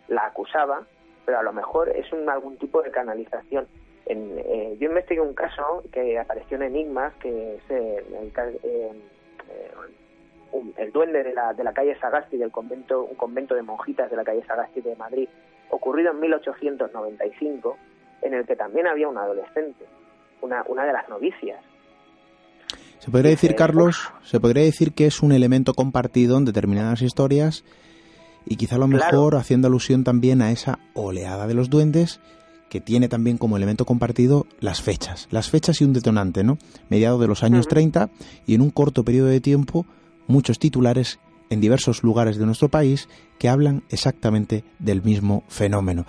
la acusaba, pero a lo mejor es un, algún tipo de canalización. En, eh, yo investigué un caso que apareció en Enigmas, que es el, eh, el duende de la, de la calle Sagasti, del convento, un convento de monjitas de la calle Sagasti de Madrid, ocurrido en 1895, en el que también había un adolescente, una, una de las novicias. Se podría decir, Carlos, se podría decir que es un elemento compartido en determinadas historias y quizá a lo mejor haciendo alusión también a esa oleada de los duendes que tiene también como elemento compartido las fechas, las fechas y un detonante, ¿no? Mediado de los años 30 y en un corto periodo de tiempo muchos titulares en diversos lugares de nuestro país que hablan exactamente del mismo fenómeno.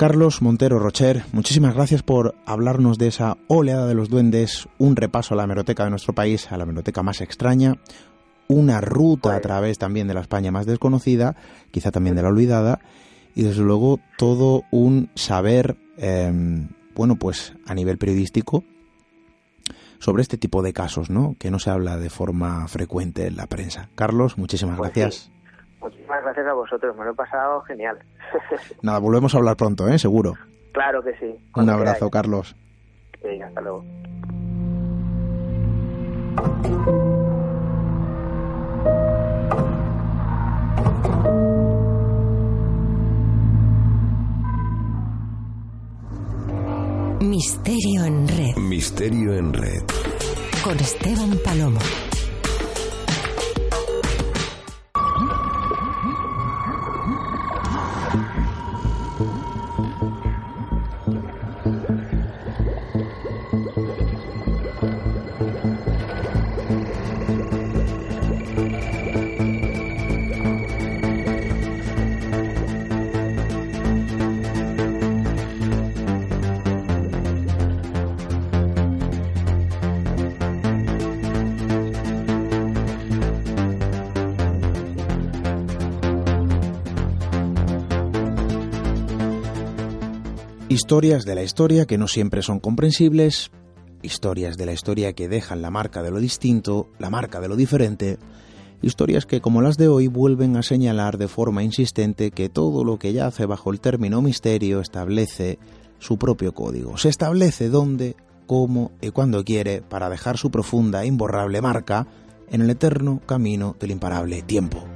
Carlos Montero Rocher, muchísimas gracias por hablarnos de esa oleada de los duendes, un repaso a la hemeroteca de nuestro país, a la hemeroteca más extraña, una ruta a través también de la España más desconocida, quizá también de la olvidada, y desde luego todo un saber, em, bueno, pues a nivel periodístico, sobre este tipo de casos, ¿no? Que no se habla de forma frecuente en la prensa. Carlos, muchísimas pues gracias. Muchísimas gracias a vosotros, me lo he pasado genial. <laughs> Nada, volvemos a hablar pronto, ¿eh? Seguro. Claro que sí. Un abrazo, Carlos. Sí, hasta luego. Misterio en red. Misterio en red. Con Esteban Palomo. Historias de la historia que no siempre son comprensibles, historias de la historia que dejan la marca de lo distinto, la marca de lo diferente, historias que como las de hoy vuelven a señalar de forma insistente que todo lo que yace bajo el término misterio establece su propio código. Se establece dónde, cómo y cuándo quiere para dejar su profunda e imborrable marca en el eterno camino del imparable tiempo.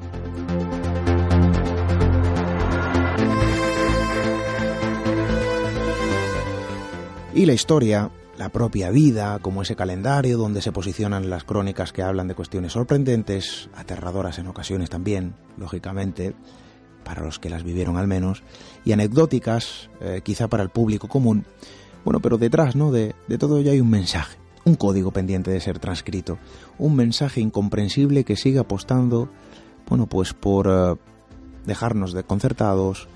Y la historia, la propia vida, como ese calendario donde se posicionan las crónicas que hablan de cuestiones sorprendentes, aterradoras en ocasiones también, lógicamente, para los que las vivieron al menos, y anecdóticas, eh, quizá para el público común. Bueno, pero detrás ¿no? de, todo ello hay un mensaje, un código pendiente de ser transcrito, un mensaje incomprensible que sigue apostando, bueno, pues por eh, dejarnos desconcertados,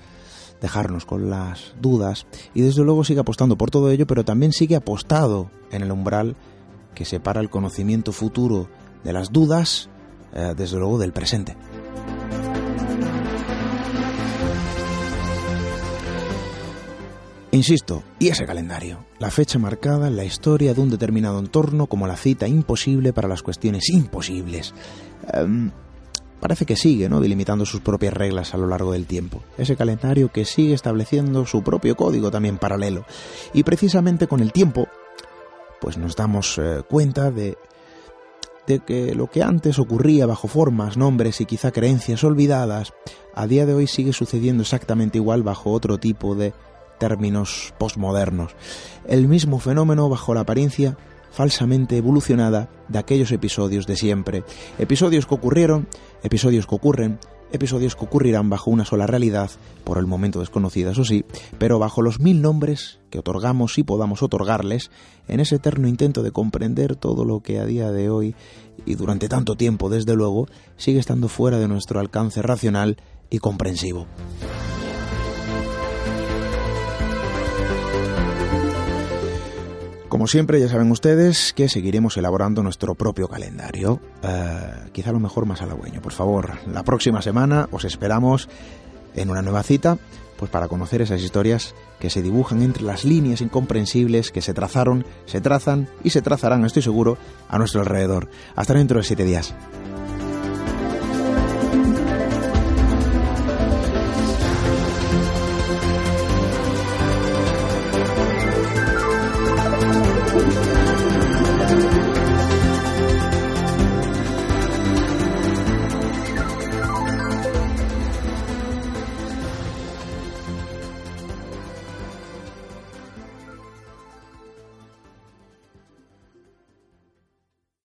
dejarnos con las dudas y desde luego sigue apostando por todo ello, pero también sigue apostado en el umbral que separa el conocimiento futuro de las dudas, eh, desde luego del presente. Insisto, y ese calendario, la fecha marcada en la historia de un determinado entorno como la cita imposible para las cuestiones imposibles. Em, parece que sigue ¿no? delimitando sus propias reglas a lo largo del tiempo. Ese calendario que sigue estableciendo su propio código también paralelo. Y precisamente con el tiempo, pues nos damos eh, cuenta de, de que lo que antes ocurría bajo formas, nombres y quizá creencias olvidadas, a día de hoy sigue sucediendo exactamente igual bajo otro tipo de términos postmodernos. El mismo fenómeno bajo la apariencia falsamente evolucionada de aquellos episodios de siempre. Episodios que ocurrieron, episodios que ocurren, episodios que ocurrirán bajo una sola realidad, por el momento desconocida, eso sí, pero bajo los mil nombres que otorgamos y podamos otorgarles en ese eterno intento de comprender todo lo que a día de hoy y durante tanto tiempo, desde luego, sigue estando fuera de nuestro alcance racional y comprensivo. Como siempre, ya saben ustedes que seguiremos elaborando nuestro propio calendario. Eh, quizá lo mejor más halagüeño. Por favor, la próxima semana os esperamos en una nueva cita, pues para conocer esas historias que se dibujan entre las líneas incomprensibles que se trazaron, se trazan y se trazarán, estoy seguro, a nuestro alrededor. Hasta dentro de siete días.